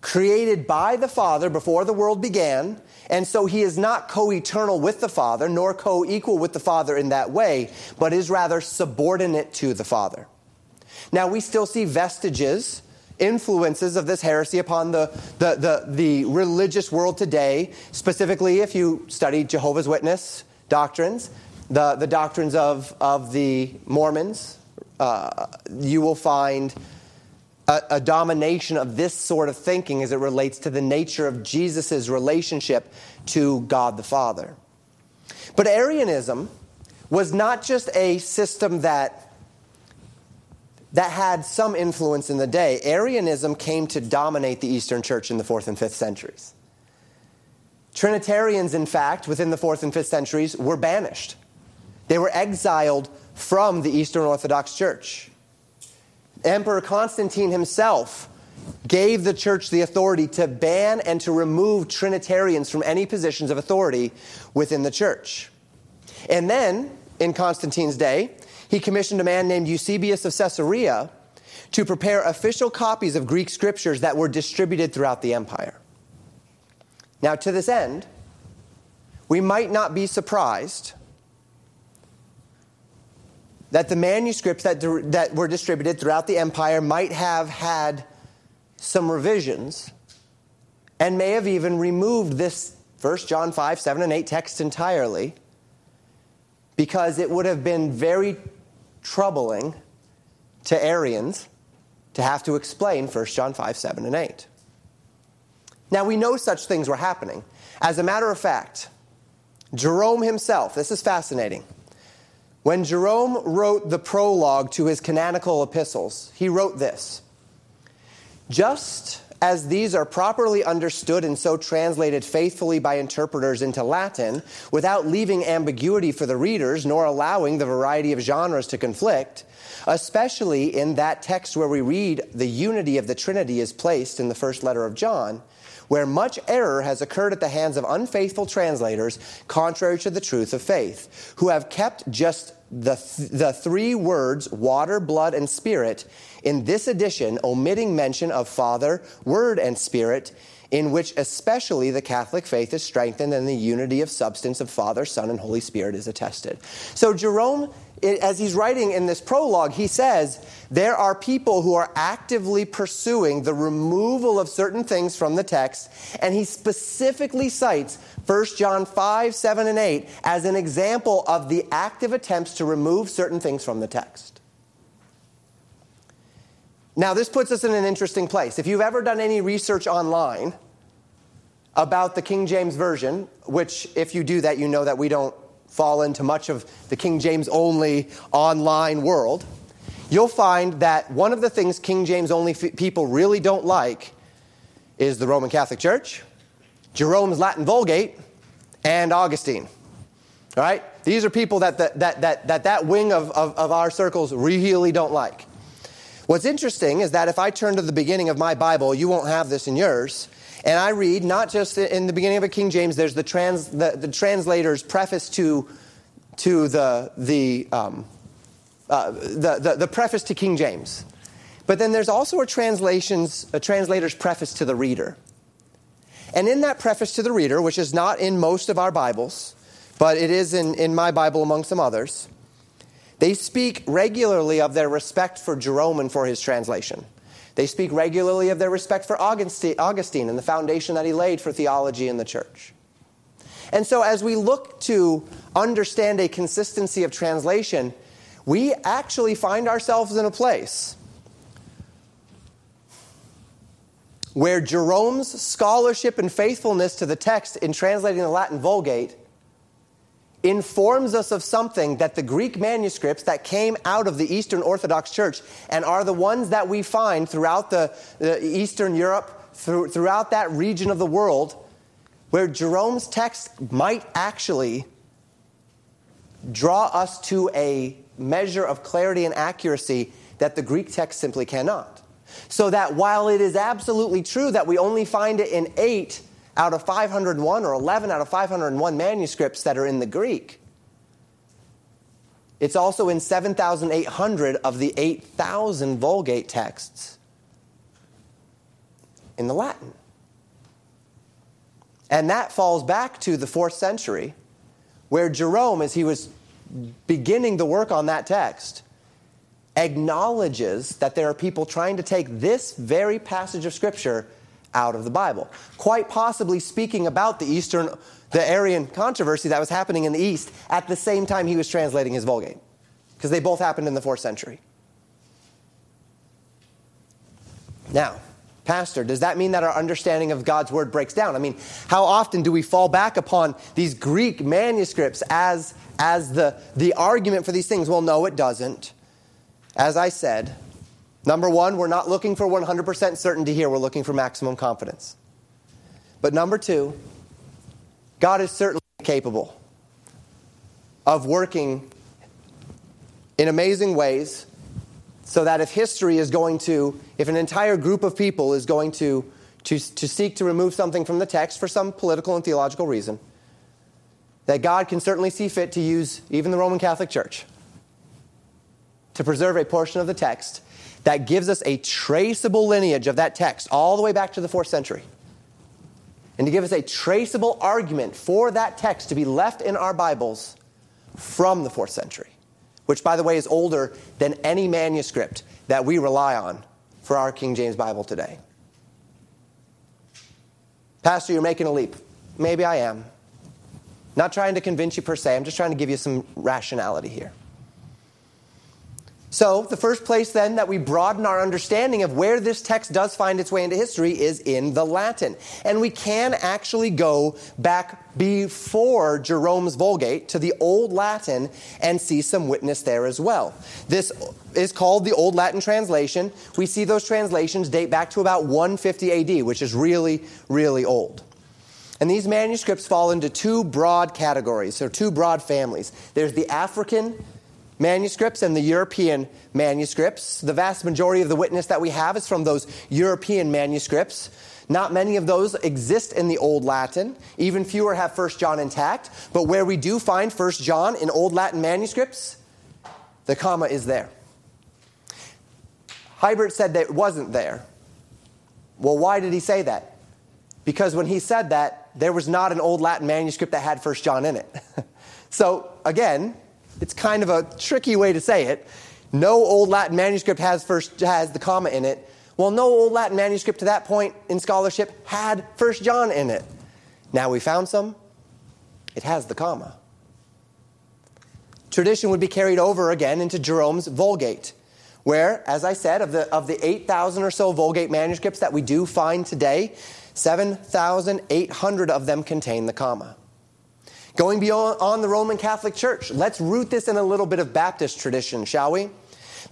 created by the Father before the world began, and so he is not co eternal with the Father, nor co equal with the Father in that way, but is rather subordinate to the Father. Now, we still see vestiges influences of this heresy upon the, the, the, the, religious world today, specifically if you study Jehovah's Witness doctrines, the, the doctrines of, of the Mormons, uh, you will find a, a, domination of this sort of thinking as it relates to the nature of Jesus' relationship to God the Father. But Arianism was not just a system that, that had some influence in the day. Arianism came to dominate the Eastern Church in the fourth and fifth centuries. Trinitarians, in fact, within the fourth and fifth centuries, were banished. They were exiled from the Eastern Orthodox Church. Emperor Constantine himself gave the church the authority to ban and to remove Trinitarians from any positions of authority within the church. And then, in Constantine's day, he commissioned a man named Eusebius of Caesarea to prepare official copies of Greek scriptures that were distributed throughout the empire. Now, to this end, we might not be surprised that the manuscripts that, that were distributed throughout the empire might have had some revisions and may have even removed this 1 John 5, 7, and 8 text entirely because it would have been very troubling to Arians to have to explain 1 John 5, 7, and 8. Now, we know such things were happening. As a matter of fact, Jerome himself, this is fascinating. When Jerome wrote the prologue to his canonical epistles, he wrote this Just as these are properly understood and so translated faithfully by interpreters into Latin, without leaving ambiguity for the readers nor allowing the variety of genres to conflict, especially in that text where we read the unity of the Trinity is placed in the first letter of John, where much error has occurred at the hands of unfaithful translators, contrary to the truth of faith, who have kept just the, th- the three words, water, blood, and spirit, in this edition, omitting mention of Father, Word, and Spirit, in which especially the Catholic faith is strengthened and the unity of substance of Father, Son, and Holy Spirit is attested. So Jerome, as he's writing in this prologue, he says there are people who are actively pursuing the removal of certain things from the text, and he specifically cites 1 John 5, 7, and 8 as an example of the active attempts to remove certain things from the text. Now, this puts us in an interesting place. If you've ever done any research online about the King James Version, which, if you do that, you know that we don't fall into much of the King James only online world, you'll find that one of the things King James only f- people really don't like is the Roman Catholic Church, Jerome's Latin Vulgate, and Augustine. All right? These are people that that, that, that, that, wing of, of, of our circles really don't like. What's interesting is that if I turn to the beginning of my Bible, you won't have this in yours. And I read, not just in the beginning of a King James, there's the, trans, the, the translator's preface to, to the, the, um, uh, the, the, the preface to King James. But then there's also a, translation's, a translator's preface to the reader. And in that preface to the reader, which is not in most of our Bibles, but it is in, in my Bible among some others, they speak regularly of their respect for Jerome and for his translation. They speak regularly of their respect for Augustine and the foundation that he laid for theology in the church. And so, as we look to understand a consistency of translation, we actually find ourselves in a place where Jerome's scholarship and faithfulness to the text in translating the Latin Vulgate informs us of something that the Greek manuscripts that came out of the Eastern Orthodox Church and are the ones that we find throughout the, the Eastern Europe, through, throughout that region of the world, where Jerome's text might actually draw us to a measure of clarity and accuracy that the Greek text simply cannot. So that while it is absolutely true that we only find it in eight out of 501 or 11 out of 501 manuscripts that are in the Greek. It's also in 7,800 of the 8,000 Vulgate texts in the Latin. And that falls back to the fourth century, where Jerome, as he was beginning the work on that text, acknowledges that there are people trying to take this very passage of Scripture out of the Bible. Quite possibly speaking about the Eastern, the Arian controversy that was happening in the East at the same time he was translating his Vulgate, because they both happened in the fourth century. Now, Pastor, does that mean that our understanding of God's word breaks down? I mean, how often do we fall back upon these Greek manuscripts as, as the, the argument for these things? Well, no, it doesn't. As I said, Number one, we're not looking for 100% certainty here, we're looking for maximum confidence. But number two, God is certainly capable of working in amazing ways so that if history is going to, if an entire group of people is going to, to, to seek to remove something from the text for some political and theological reason, that God can certainly see fit to use even the Roman Catholic Church to preserve a portion of the text that gives us a traceable lineage of that text all the way back to the fourth century. And to give us a traceable argument for that text to be left in our Bibles from the fourth century, which, by the way, is older than any manuscript that we rely on for our King James Bible today. Pastor, you're making a leap. Maybe I am. Not trying to convince you per se, I'm just trying to give you some rationality here. So, the first place then that we broaden our understanding of where this text does find its way into history is in the Latin. And we can actually go back before Jerome's Vulgate to the Old Latin and see some witness there as well. This is called the Old Latin translation. We see those translations date back to about 150 AD, which is really, really old. And these manuscripts fall into two broad categories, or two broad families. There's the African manuscripts and the European manuscripts. The vast majority of the witness that we have is from those European manuscripts. Not many of those exist in the Old Latin. Even fewer have 1 John intact. But where we do find 1 John in Old Latin manuscripts, the comma is there. Hiebert said that it wasn't there. Well, why did he say that? Because when he said that, there was not an Old Latin manuscript that had 1 John in it. [laughs] so, again, it's kind of a tricky way to say it. No Old Latin manuscript has, first, has the comma in it. Well, no Old Latin manuscript to that point in scholarship had First John in it. Now we found some. It has the comma. Tradition would be carried over again into Jerome's Vulgate, where, as I said, of the, of the 8,000 or so Vulgate manuscripts that we do find today, 7,800 of them contain the comma. Going beyond the Roman Catholic Church, let's root this in a little bit of Baptist tradition, shall we?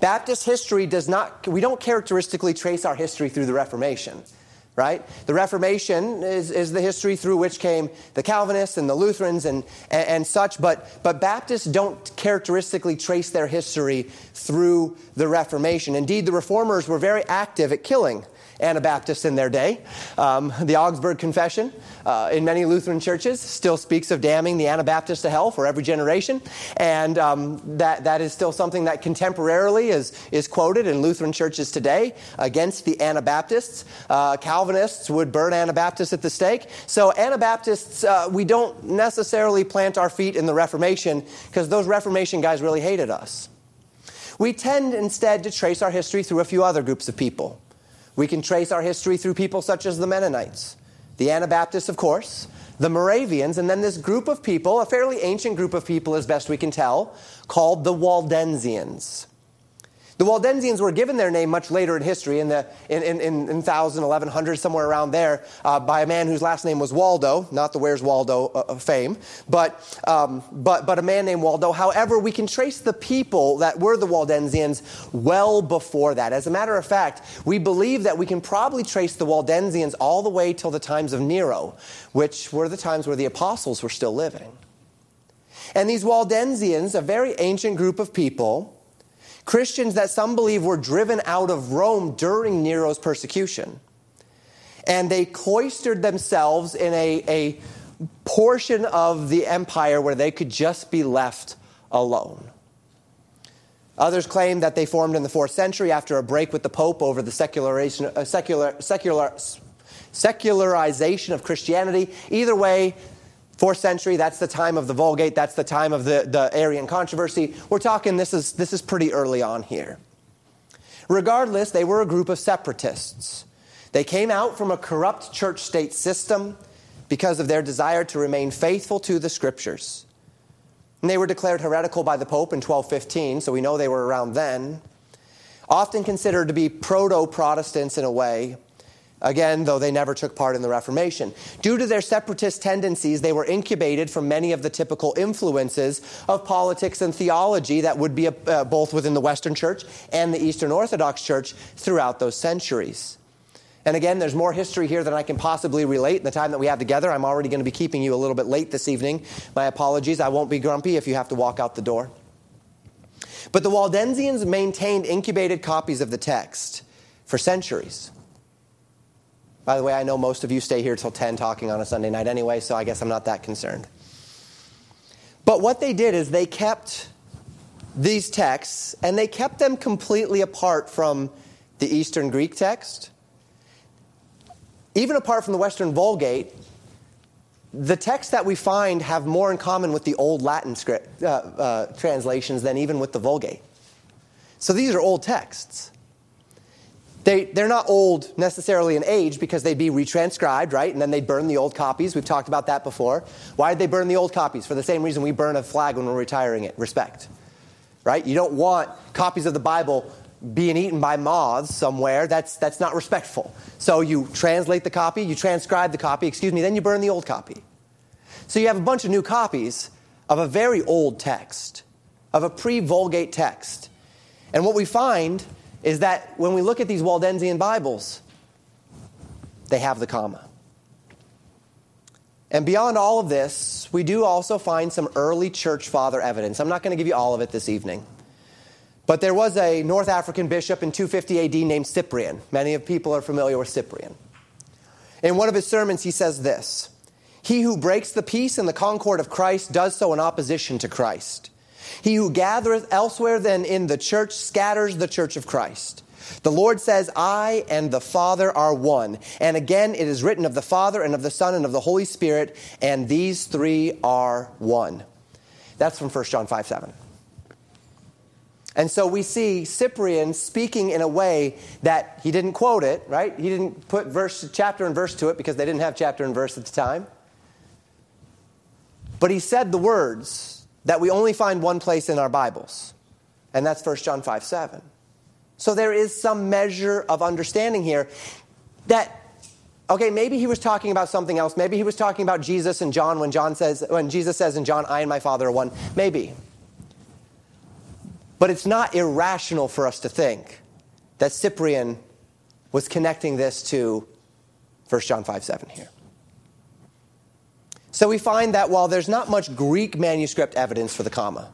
Baptist history does not, we don't characteristically trace our history through the Reformation, right? The Reformation is, is the history through which came the Calvinists and the Lutherans and, and, and such, but, but Baptists don't characteristically trace their history through the Reformation. Indeed, the Reformers were very active at killing Anabaptists in their day. Um, the Augsburg Confession uh, in many Lutheran churches still speaks of damning the Anabaptists to hell for every generation. And um, that, that is still something that contemporarily is, is quoted in Lutheran churches today against the Anabaptists. Uh, Calvinists would burn Anabaptists at the stake. So, Anabaptists, uh, we don't necessarily plant our feet in the Reformation because those Reformation guys really hated us. We tend instead to trace our history through a few other groups of people. We can trace our history through people such as the Mennonites, the Anabaptists, of course, the Moravians, and then this group of people, a fairly ancient group of people as best we can tell, called the Waldensians. The Waldensians were given their name much later in history, in, the, in, in, in 1000, 1100, somewhere around there, uh, by a man whose last name was Waldo, not the Where's Waldo uh, fame, but, um, but, but a man named Waldo. However, we can trace the people that were the Waldensians well before that. As a matter of fact, we believe that we can probably trace the Waldensians all the way till the times of Nero, which were the times where the apostles were still living. And these Waldensians, a very ancient group of people, Christians that some believe were driven out of Rome during Nero's persecution. And they cloistered themselves in a, a portion of the empire where they could just be left alone. Others claim that they formed in the fourth century after a break with the Pope over the secularization, uh, secular, secular, secularization of Christianity. Either way, Fourth century, that's the time of the Vulgate, that's the time of the, the Arian controversy. We're talking, this is, this is pretty early on here. Regardless, they were a group of separatists. They came out from a corrupt church state system because of their desire to remain faithful to the scriptures. And they were declared heretical by the Pope in 1215, so we know they were around then. Often considered to be proto Protestants in a way, Again, though they never took part in the Reformation. Due to their separatist tendencies, they were incubated from many of the typical influences of politics and theology that would be uh, both within the Western Church and the Eastern Orthodox Church throughout those centuries. And again, there's more history here than I can possibly relate in the time that we have together. I'm already going to be keeping you a little bit late this evening. My apologies. I won't be grumpy if you have to walk out the door. But the Waldensians maintained incubated copies of the text for centuries. By the way, I know most of you stay here till 10 talking on a Sunday night anyway, so I guess I'm not that concerned. But what they did is they kept these texts and they kept them completely apart from the Eastern Greek text. Even apart from the Western Vulgate, the texts that we find have more in common with the Old Latin script, uh, uh, translations than even with the Vulgate. So these are old texts. They, they're not old necessarily in age because they'd be retranscribed, right? And then they'd burn the old copies. We've talked about that before. Why did they burn the old copies? For the same reason we burn a flag when we're retiring it respect, right? You don't want copies of the Bible being eaten by moths somewhere. That's, that's not respectful. So you translate the copy, you transcribe the copy, excuse me, then you burn the old copy. So you have a bunch of new copies of a very old text, of a pre Vulgate text. And what we find is that when we look at these Waldensian Bibles, they have the comma. And beyond all of this, we do also find some early church father evidence. I'm not going to give you all of it this evening. But there was a North African bishop in 250 AD named Cyprian. Many of people are familiar with Cyprian. In one of his sermons, he says this He who breaks the peace and the concord of Christ does so in opposition to Christ. He who gathereth elsewhere than in the church scatters the church of Christ. The Lord says, I and the Father are one. And again, it is written of the Father and of the Son and of the Holy Spirit, and these three are one. That's from 1 John 5 7. And so we see Cyprian speaking in a way that he didn't quote it, right? He didn't put verse, chapter and verse to it because they didn't have chapter and verse at the time. But he said the words that we only find one place in our Bibles, and that's 1 John 5 7. So there is some measure of understanding here that okay, maybe he was talking about something else. Maybe he was talking about Jesus and John when John says when Jesus says in John, I and my Father are one. Maybe. But it's not irrational for us to think that Cyprian was connecting this to 1 John 5 7 here. So we find that while there's not much Greek manuscript evidence for the comma,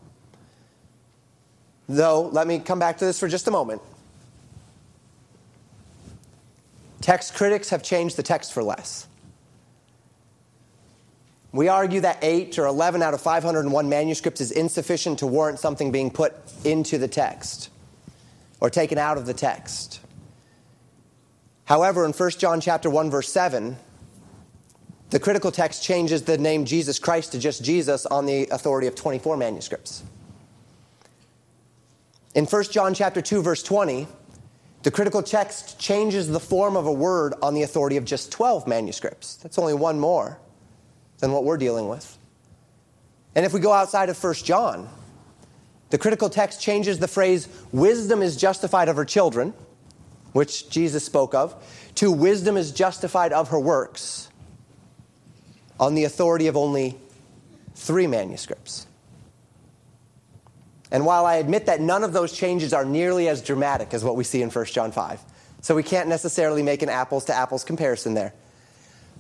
though, let me come back to this for just a moment. Text critics have changed the text for less. We argue that 8 or 11 out of 501 manuscripts is insufficient to warrant something being put into the text or taken out of the text. However, in 1 John chapter 1 verse 7, the critical text changes the name Jesus Christ to just Jesus on the authority of 24 manuscripts. In 1 John chapter 2 verse 20, the critical text changes the form of a word on the authority of just 12 manuscripts. That's only one more than what we're dealing with. And if we go outside of 1 John, the critical text changes the phrase, wisdom is justified of her children, which Jesus spoke of, to wisdom is justified of her works, on the authority of only three manuscripts. And while I admit that none of those changes are nearly as dramatic as what we see in 1 John 5, so we can't necessarily make an apples to apples comparison there.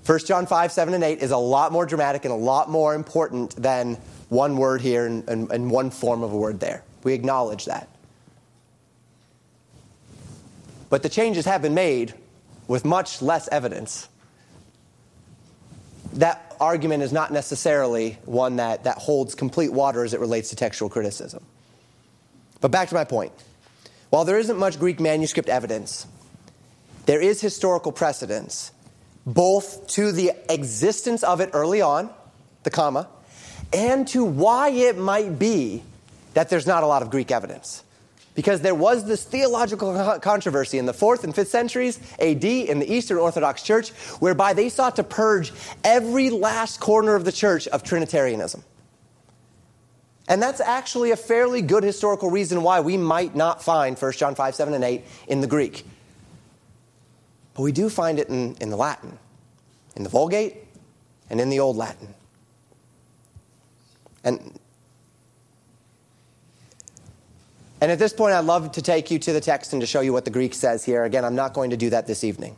1 John 5, 7, and 8 is a lot more dramatic and a lot more important than one word here and, and, and one form of a word there. We acknowledge that. But the changes have been made with much less evidence. That argument is not necessarily one that, that holds complete water as it relates to textual criticism. But back to my point. While there isn't much Greek manuscript evidence, there is historical precedence, both to the existence of it early on, the comma, and to why it might be that there's not a lot of Greek evidence. Because there was this theological controversy in the 4th and 5th centuries AD in the Eastern Orthodox Church, whereby they sought to purge every last corner of the church of Trinitarianism. And that's actually a fairly good historical reason why we might not find 1 John 5, 7, and 8 in the Greek. But we do find it in, in the Latin, in the Vulgate, and in the Old Latin. And, and at this point, I'd love to take you to the text and to show you what the Greek says here. Again, I'm not going to do that this evening.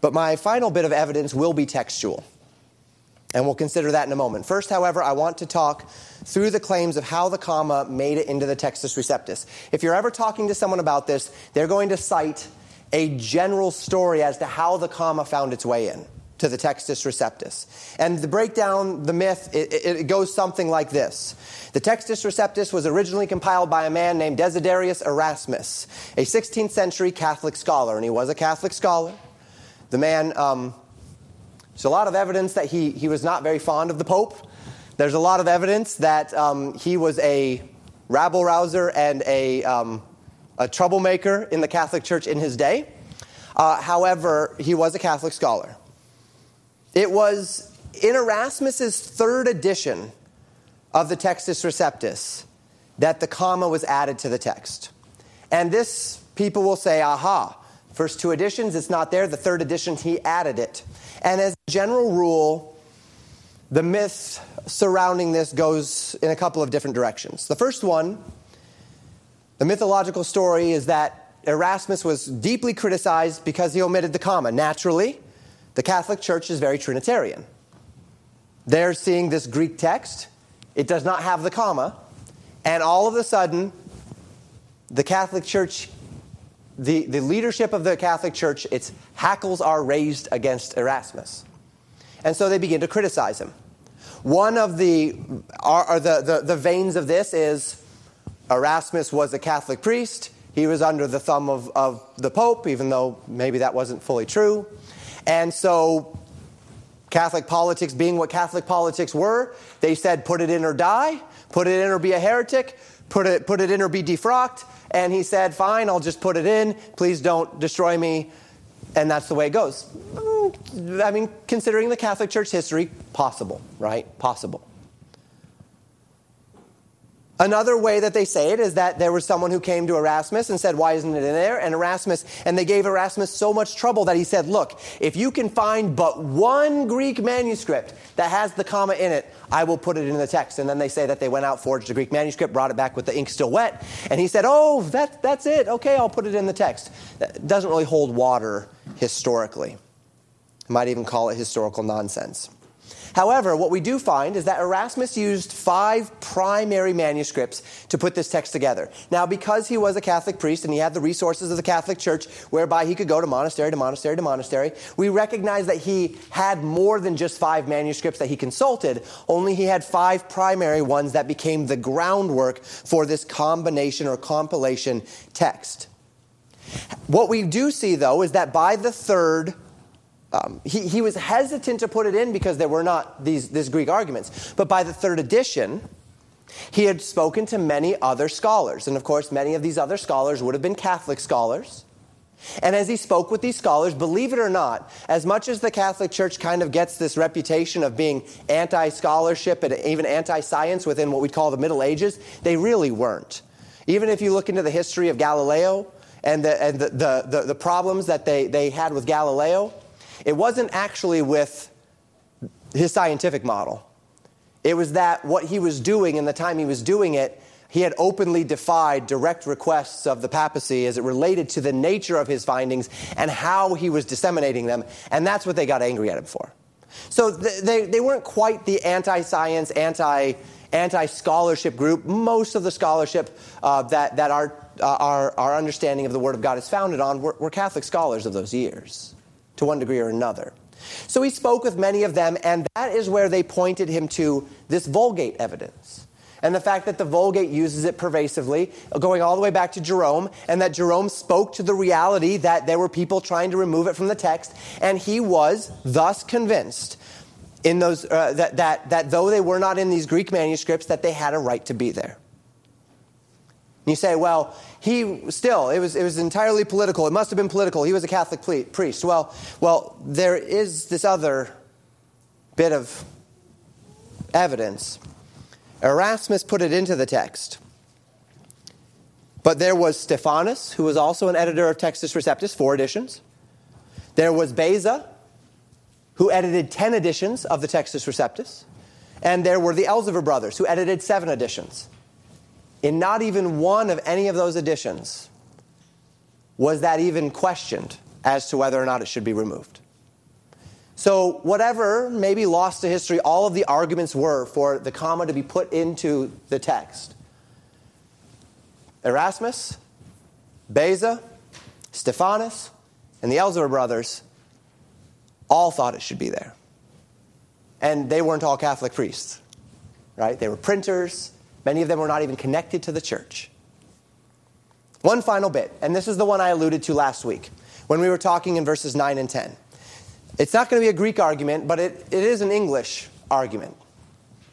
But my final bit of evidence will be textual. And we'll consider that in a moment. First, however, I want to talk through the claims of how the comma made it into the Textus Receptus. If you're ever talking to someone about this, they're going to cite a general story as to how the comma found its way in to the Textus Receptus. And to break down the myth, it, it, goes something like this. The Textus Receptus was originally compiled by a man named Desiderius Erasmus, a 16th century Catholic scholar, and he was a Catholic scholar. The man um, there's a lot of evidence that he, he was not very fond of the Pope. There's a lot of evidence that um, he was a rabble rouser and a, um, a troublemaker in the Catholic Church in his day. Uh, however, he was a Catholic scholar. It was in Erasmus's third edition of the Textus Receptus that the comma was added to the text. And this, people will say, aha, first two editions, it's not there. The third edition, he added it. And as a general rule, the myth surrounding this goes in a couple of different directions. The first one, the mythological story, is that Erasmus was deeply criticized because he omitted the comma. Naturally, the Catholic Church is very Trinitarian. They're seeing this Greek text, it does not have the comma, and all of a sudden, the Catholic Church the, the leadership of the Catholic Church, its hackles are raised against Erasmus. And so they begin to criticize him. One of the, are, the, the, the veins of this is Erasmus was a Catholic priest. He was under the thumb of, of the Pope, even though maybe that wasn't fully true. And so, Catholic politics being what Catholic politics were, they said put it in or die, put it in or be a heretic, put it, put it in or be defrocked. And he said, fine, I'll just put it in. Please don't destroy me. And that's the way it goes. I mean, considering the Catholic Church history, possible, right? Possible. Another way that they say it is that there was someone who came to Erasmus and said, Why isn't it in there? And Erasmus, and they gave Erasmus so much trouble that he said, Look, if you can find but one Greek manuscript that has the comma in it, I will put it in the text. And then they say that they went out, forged a Greek manuscript, brought it back with the ink still wet. And he said, Oh, that, that's it. Okay, I'll put it in the text. That doesn't really hold water historically. I might even call it historical nonsense. However, what we do find is that Erasmus used five primary manuscripts to put this text together. Now, because he was a Catholic priest and he had the resources of the Catholic Church whereby he could go to monastery to monastery to monastery, we recognize that he had more than just five manuscripts that he consulted, only he had five primary ones that became the groundwork for this combination or compilation text. What we do see, though, is that by the third um, he, he was hesitant to put it in because there were not these, these Greek arguments. But by the third edition, he had spoken to many other scholars. And of course, many of these other scholars would have been Catholic scholars. And as he spoke with these scholars, believe it or not, as much as the Catholic Church kind of gets this reputation of being anti scholarship and even anti science within what we'd call the Middle Ages, they really weren't. Even if you look into the history of Galileo and the, and the, the, the, the problems that they, they had with Galileo, it wasn't actually with his scientific model. It was that what he was doing in the time he was doing it, he had openly defied direct requests of the papacy as it related to the nature of his findings and how he was disseminating them. And that's what they got angry at him for. So they, they weren't quite the anti science, anti anti scholarship group. Most of the scholarship uh, that, that our, uh, our, our understanding of the Word of God is founded on were, were Catholic scholars of those years to one degree or another. So he spoke with many of them, and that is where they pointed him to this Vulgate evidence. And the fact that the Vulgate uses it pervasively, going all the way back to Jerome, and that Jerome spoke to the reality that there were people trying to remove it from the text, and he was thus convinced in those, uh, that, that, that though they were not in these Greek manuscripts, that they had a right to be there. And you say, well, he still, it was, it was entirely political. It must have been political. He was a Catholic priest. Well, well, there is this other bit of evidence. Erasmus put it into the text. But there was Stephanus, who was also an editor of Textus Receptus, four editions. There was Beza, who edited 10 editions of the Textus Receptus. And there were the Elzevir brothers, who edited seven editions. In not even one of any of those editions was that even questioned as to whether or not it should be removed. So, whatever maybe lost to history all of the arguments were for the comma to be put into the text, Erasmus, Beza, Stephanus, and the Elzevir brothers all thought it should be there. And they weren't all Catholic priests, right? They were printers, Many of them were not even connected to the church. One final bit, and this is the one I alluded to last week when we were talking in verses 9 and 10. It's not going to be a Greek argument, but it, it is an English argument.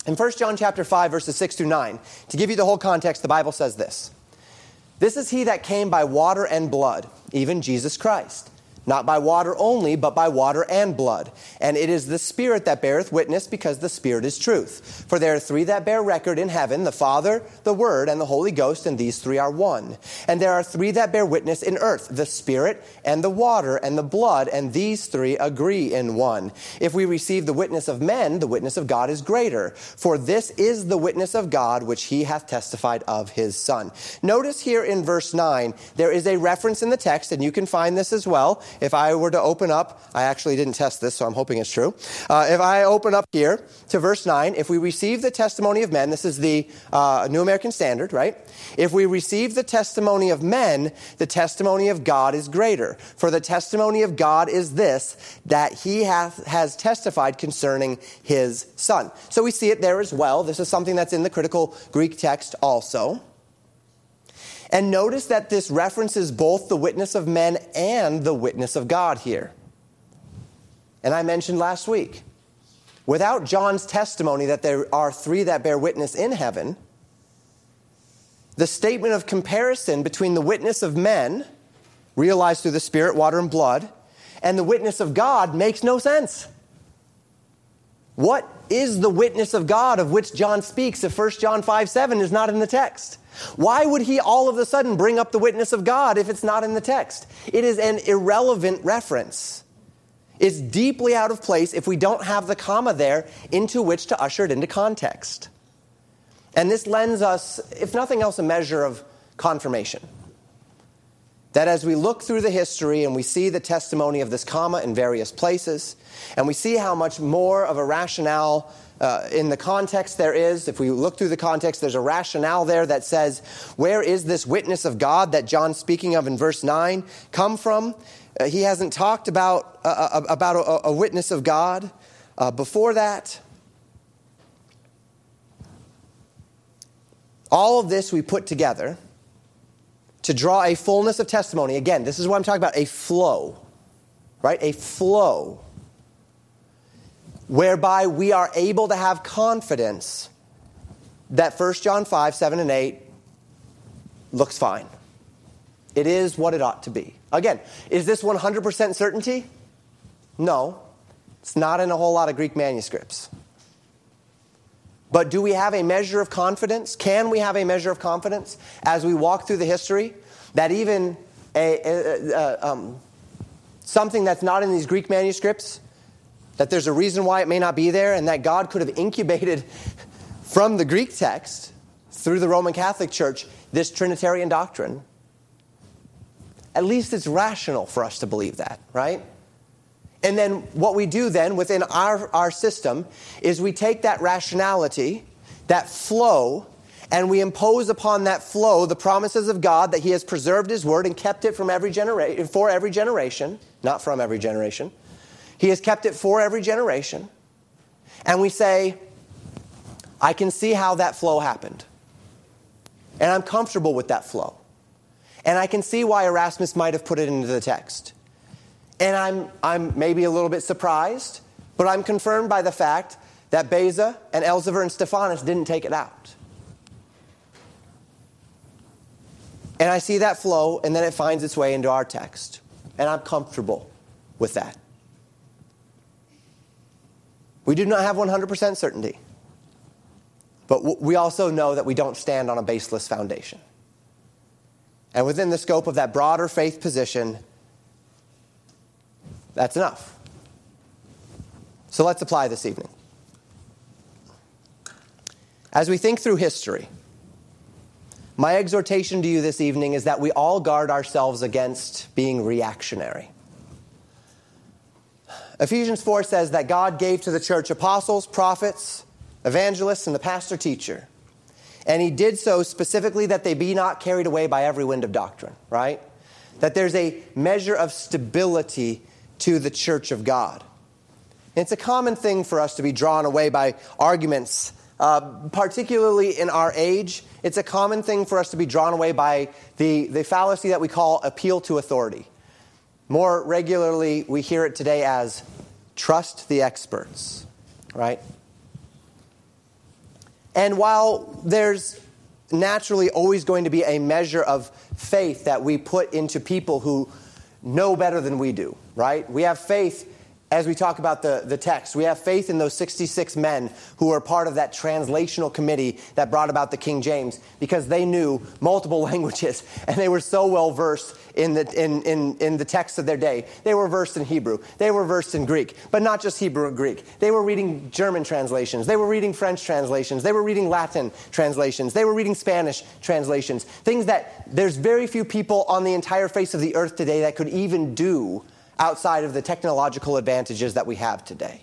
In 1 John chapter 5, verses 6 through 9, to give you the whole context, the Bible says this. This is he that came by water and blood, even Jesus Christ not by water only, but by water and blood. And it is the Spirit that beareth witness, because the Spirit is truth. For there are three that bear record in heaven the Father, the Word, and the Holy Ghost, and these three are one. And there are three that bear witness in earth the Spirit, and the water, and the blood, and these three agree in one. If we receive the witness of men, the witness of God is greater. For this is the witness of God, which he hath testified of his Son. Notice here in verse 9, there is a reference in the text, and you can find this as well if I were to open up, I actually didn't test this, so I'm hoping it's true. Uh, if I open up here to verse 9, if we receive the testimony of men, this is the uh, New American Standard, right? If we receive the testimony of men, the testimony of God is greater. For the testimony of God is this, that he hath, has testified concerning his son. So we see it there as well. This is something that's in the critical Greek text also. And notice that this references both the witness of men and the witness of God here. And I mentioned last week, without John's testimony that there are three that bear witness in heaven, the statement of comparison between the witness of men, realized through the Spirit, water, and blood, and the witness of God makes no sense. What is the witness of God of which John speaks if 1 John 5 7 is not in the text? Why would he all of a sudden bring up the witness of God if it's not in the text? It is an irrelevant reference. It's deeply out of place if we don't have the comma there into which to usher it into context. And this lends us, if nothing else, a measure of confirmation. That as we look through the history and we see the testimony of this comma in various places, and we see how much more of a rationale uh, in the context there is, if we look through the context, there's a rationale there that says, where is this witness of God that John's speaking of in verse 9 come from? Uh, he hasn't talked about, uh, uh about a, a, witness of God uh, before that. All of this we put together to draw a fullness of testimony. Again, this is what I'm talking about a flow, right? A flow whereby we are able to have confidence that 1 John 5, 7, and 8 looks fine. It is what it ought to be. Again, is this 100% certainty? No. It's not in a whole lot of Greek manuscripts. But do we have a measure of confidence? Can we have a measure of confidence as we walk through the history that even a, a, a, um, something that's not in these Greek manuscripts, that there's a reason why it may not be there, and that God could have incubated from the Greek text through the Roman Catholic Church this Trinitarian doctrine? At least it's rational for us to believe that, right? And then what we do then within our, our system is we take that rationality, that flow, and we impose upon that flow the promises of God that He has preserved His word and kept it from every generation for every generation, not from every generation. He has kept it for every generation. And we say, I can see how that flow happened. And I'm comfortable with that flow. And I can see why Erasmus might have put it into the text. And I'm, I'm maybe a little bit surprised, but I'm confirmed by the fact that Beza and Elzevir and Stephanus didn't take it out. And I see that flow, and then it finds its way into our text. And I'm comfortable with that. We do not have 100% certainty. But we also know that we don't stand on a baseless foundation. And within the scope of that broader faith position, that's enough. So let's apply this evening. As we think through history, my exhortation to you this evening is that we all guard ourselves against being reactionary. Ephesians 4 says that God gave to the church apostles, prophets, evangelists, and the pastor teacher. And he did so specifically that they be not carried away by every wind of doctrine, right? That there's a measure of stability to the church of God. It's a common thing for us to be drawn away by arguments, uh, particularly in our age. It's a common thing for us to be drawn away by the, the fallacy that we call appeal to authority. More regularly, we hear it today as trust the experts, right? And while there's naturally always going to be a measure of faith that we put into people who know better than we do, right? We have faith as we talk about the, the text. We have faith in those 66 men who were part of that translational committee that brought about the King James because they knew multiple [laughs] languages and they were so well versed in the, in, in, in the text of their day. They were versed in Hebrew, they were versed in Greek, but not just Hebrew and Greek. They were reading German translations, they were reading French translations, they were reading Latin translations, they were reading Spanish translations. Things that there's very few people on the entire face of the earth today that could even do outside of the technological advantages that we have today.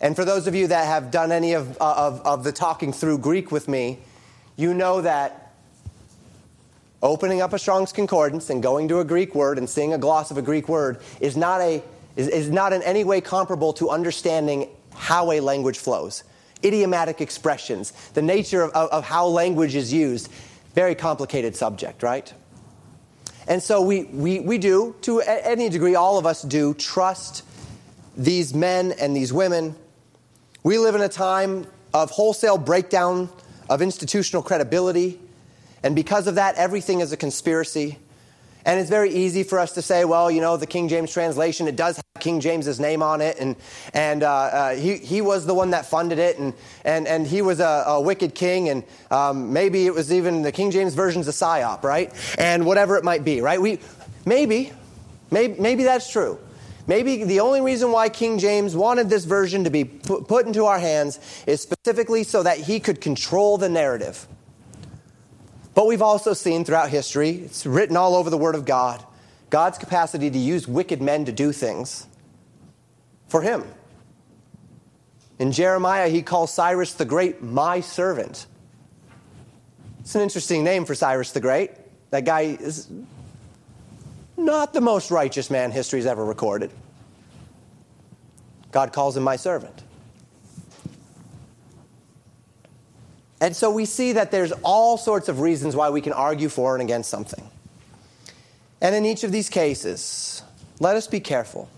And for those of you that have done any of, uh, of, of the talking through Greek with me, you know that opening up a Strong's Concordance and going to a Greek word and seeing a gloss of a Greek word is not, a, is, is not in any way comparable to understanding how a language flows. Idiomatic expressions, the nature of, of, of how language is used, very complicated subject, right? And so we, we, we do, to any degree, all of us do, trust these men and these women we live in a time of wholesale breakdown of institutional credibility, and because of that, everything is a conspiracy. And it's very easy for us to say, well, you know, the King James translation, it does have King James's name on it, and, and uh, uh, he, he was the one that funded it, and, and, and he was a, a wicked king, and um, maybe it was even the King James version's a psyop, right? And whatever it might be, right? We, maybe, maybe, maybe that's true. Maybe the only reason why King James wanted this version to be put into our hands is specifically so that he could control the narrative. But we've also seen throughout history, it's written all over the Word of God, God's capacity to use wicked men to do things for him. In Jeremiah, he calls Cyrus the Great my servant. It's an interesting name for Cyrus the Great. That guy is not the most righteous man history's ever recorded. God calls him my servant. And so we see that there's all sorts of reasons why we can argue for and against something. And in each of these cases, let us be careful.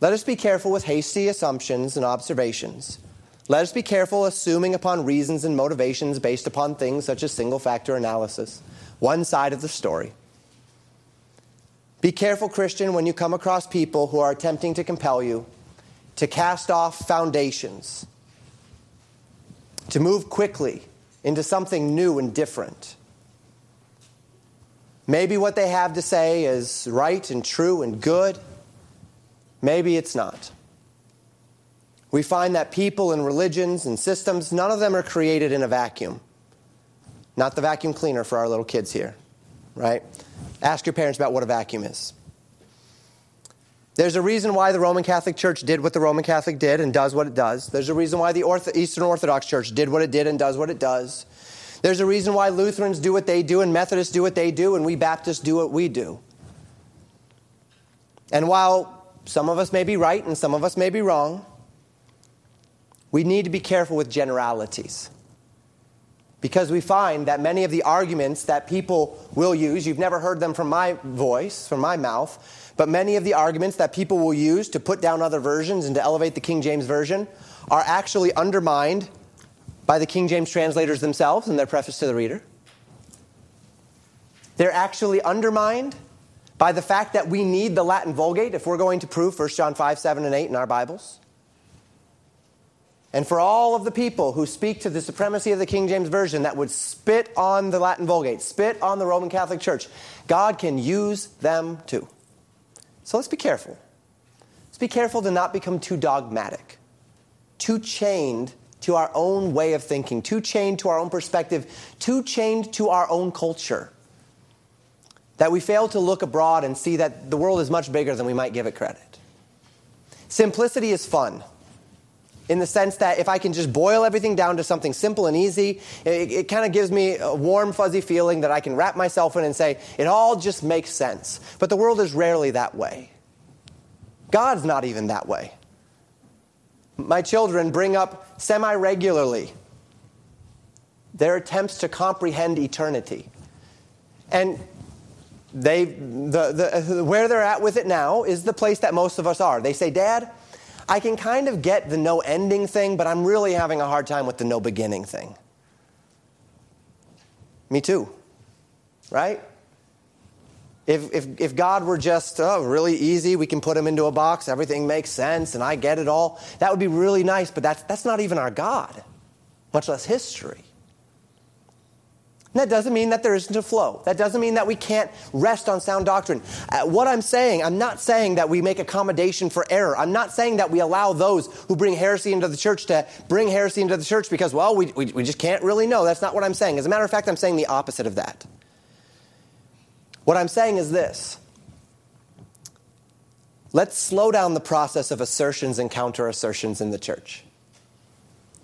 Let us be careful with hasty assumptions and observations. Let us be careful assuming upon reasons and motivations based upon things such as single factor analysis, one side of the story. Be careful, Christian, when you come across people who are attempting to compel you to cast off foundations, to move quickly into something new and different. Maybe what they have to say is right and true and good. Maybe it's not. We find that people and religions and systems, none of them are created in a vacuum. Not the vacuum cleaner for our little kids here, right? Ask your parents about what a vacuum is. There's a reason why the Roman Catholic Church did what the Roman Catholic did and does what it does. There's a reason why the Ortho- Eastern Orthodox Church did what it did and does what it does. There's a reason why Lutherans do what they do and Methodists do what they do and we Baptists do what we do. And while some of us may be right and some of us may be wrong, we need to be careful with generalities because we find that many of the arguments that people will use, you've never heard them from my voice, from my mouth, but many of the arguments that people will use to put down other versions and to elevate the King James Version are actually undermined by the King James translators themselves in their preface to the reader. They're actually undermined by the fact that we need the Latin Vulgate if we're going to prove 1 John 5, 7, and 8 in our Bibles. And for all of the people who speak to the supremacy of the King James Version that would spit on the Latin Vulgate, spit on the Roman Catholic Church, God can use them too. So let's be careful. Let's be careful to not become too dogmatic, too chained to our own way of thinking, too chained to our own perspective, too chained to our own culture. That we fail to look abroad and see that the world is much bigger than we might give it credit. Simplicity is fun in the sense that if I can just boil everything down to something simple and easy, it, it kind of gives me a warm, fuzzy feeling that I can wrap myself in and say, it all just makes sense. But the world is rarely that way. God's not even that way. My children bring up semi regularly their attempts to comprehend eternity. And they, the, the, where they're at with it now is the place that most of us are. They say, Dad, I can kind of get the no ending thing, but I'm really having a hard time with the no beginning thing. Me too, right? If, if, if God were just oh, really easy, we can put him into a box, everything makes sense, and I get it all, that would be really nice, but that's, that's not even our God, much less history. That doesn't mean that there isn't a flow. That doesn't mean that we can't rest on sound doctrine. Uh, what I'm saying, I'm not saying that we make accommodation for error. I'm not saying that we allow those who bring heresy into the church to bring heresy into the church because, well, we, we, we just can't really know. That's not what I'm saying. As a matter of fact, I'm saying the opposite of that. What I'm saying is this let's slow down the process of assertions and counter assertions in the church.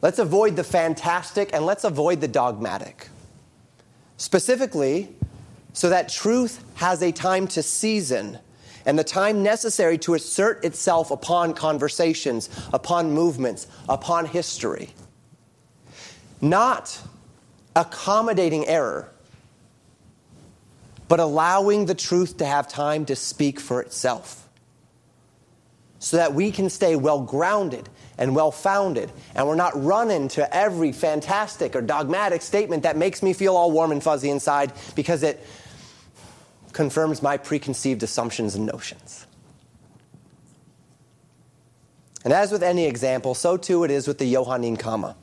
Let's avoid the fantastic and let's avoid the dogmatic. Specifically, so that truth has a time to season and the time necessary to assert itself upon conversations, upon movements, upon history. Not accommodating error, but allowing the truth to have time to speak for itself so that we can stay well grounded and well founded, and we're not running to every fantastic or dogmatic statement that makes me feel all warm and fuzzy inside because it confirms my preconceived assumptions and notions. And as with any example, so too it is with the Johannine comma.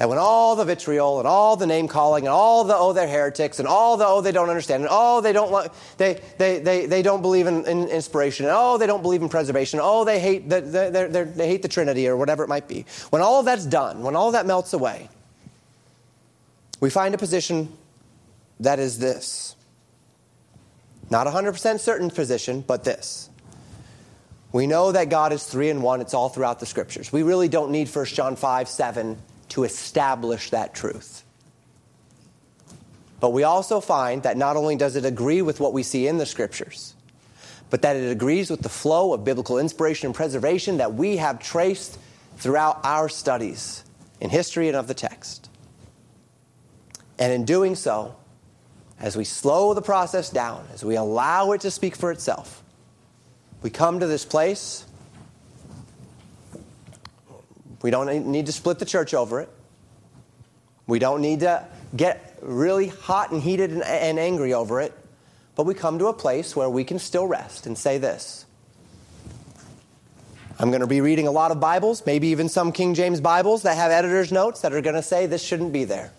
That when all the vitriol and all the name calling and all the oh they're heretics and all the oh they don't understand and oh they don't they, they, they, they don't believe in, in inspiration and oh they don't believe in preservation oh they hate the, they they hate the Trinity or whatever it might be when all of that's done when all that melts away we find a position that is this not a 100% certain position but this we know that God is three and one. It's all throughout the scriptures. We really don't need 1 John 5, 7 to establish that truth. But we also find that not only does it agree with what we see in the scriptures, but that it agrees with the flow of biblical inspiration and preservation that we have traced throughout our studies in history and of the text. And in doing so, as we slow the process down, as we allow it to speak for itself, we come to this place we don't need to split the church over it. We don't need to get really hot and heated and, and angry over it. But we come to a place where we can still rest and say this. I'm going to be reading a lot of Bibles, maybe even some King James Bibles that have editor's notes that are going to say this shouldn't be there.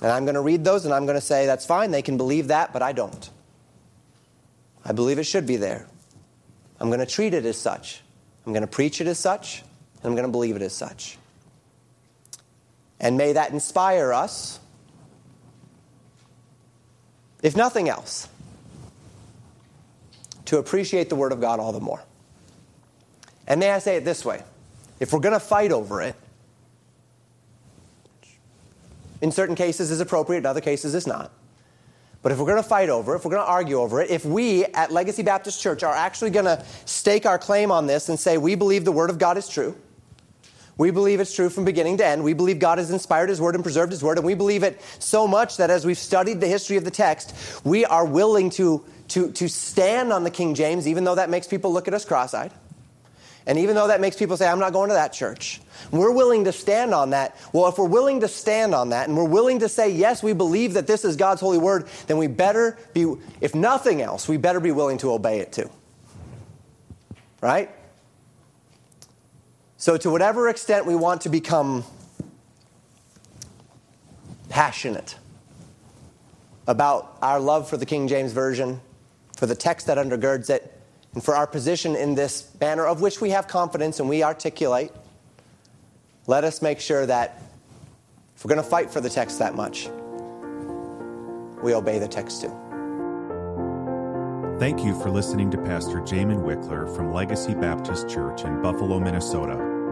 And I'm going to read those and I'm going to say that's fine, they can believe that, but I don't. I believe it should be there. I'm going to treat it as such. I'm going to preach it as such. And I'm going to believe it as such. And may that inspire us, if nothing else, to appreciate the Word of God all the more. And may I say it this way if we're going to fight over it, in certain cases is appropriate, in other cases is not. But if we're going to fight over it, if we're going to argue over it, if we at Legacy Baptist Church are actually going to stake our claim on this and say we believe the Word of God is true, we believe it's true from beginning to end. We believe God has inspired His Word and preserved His Word, and we believe it so much that as we've studied the history of the text, we are willing to, to, to stand on the King James, even though that makes people look at us cross eyed. And even though that makes people say, I'm not going to that church, we're willing to stand on that. Well, if we're willing to stand on that and we're willing to say, yes, we believe that this is God's holy word, then we better be, if nothing else, we better be willing to obey it too. Right? So, to whatever extent we want to become passionate about our love for the King James Version, for the text that undergirds it, and for our position in this banner of which we have confidence and we articulate, let us make sure that if we're going to fight for the text that much, we obey the text too. Thank you for listening to Pastor Jamin Wickler from Legacy Baptist Church in Buffalo, Minnesota.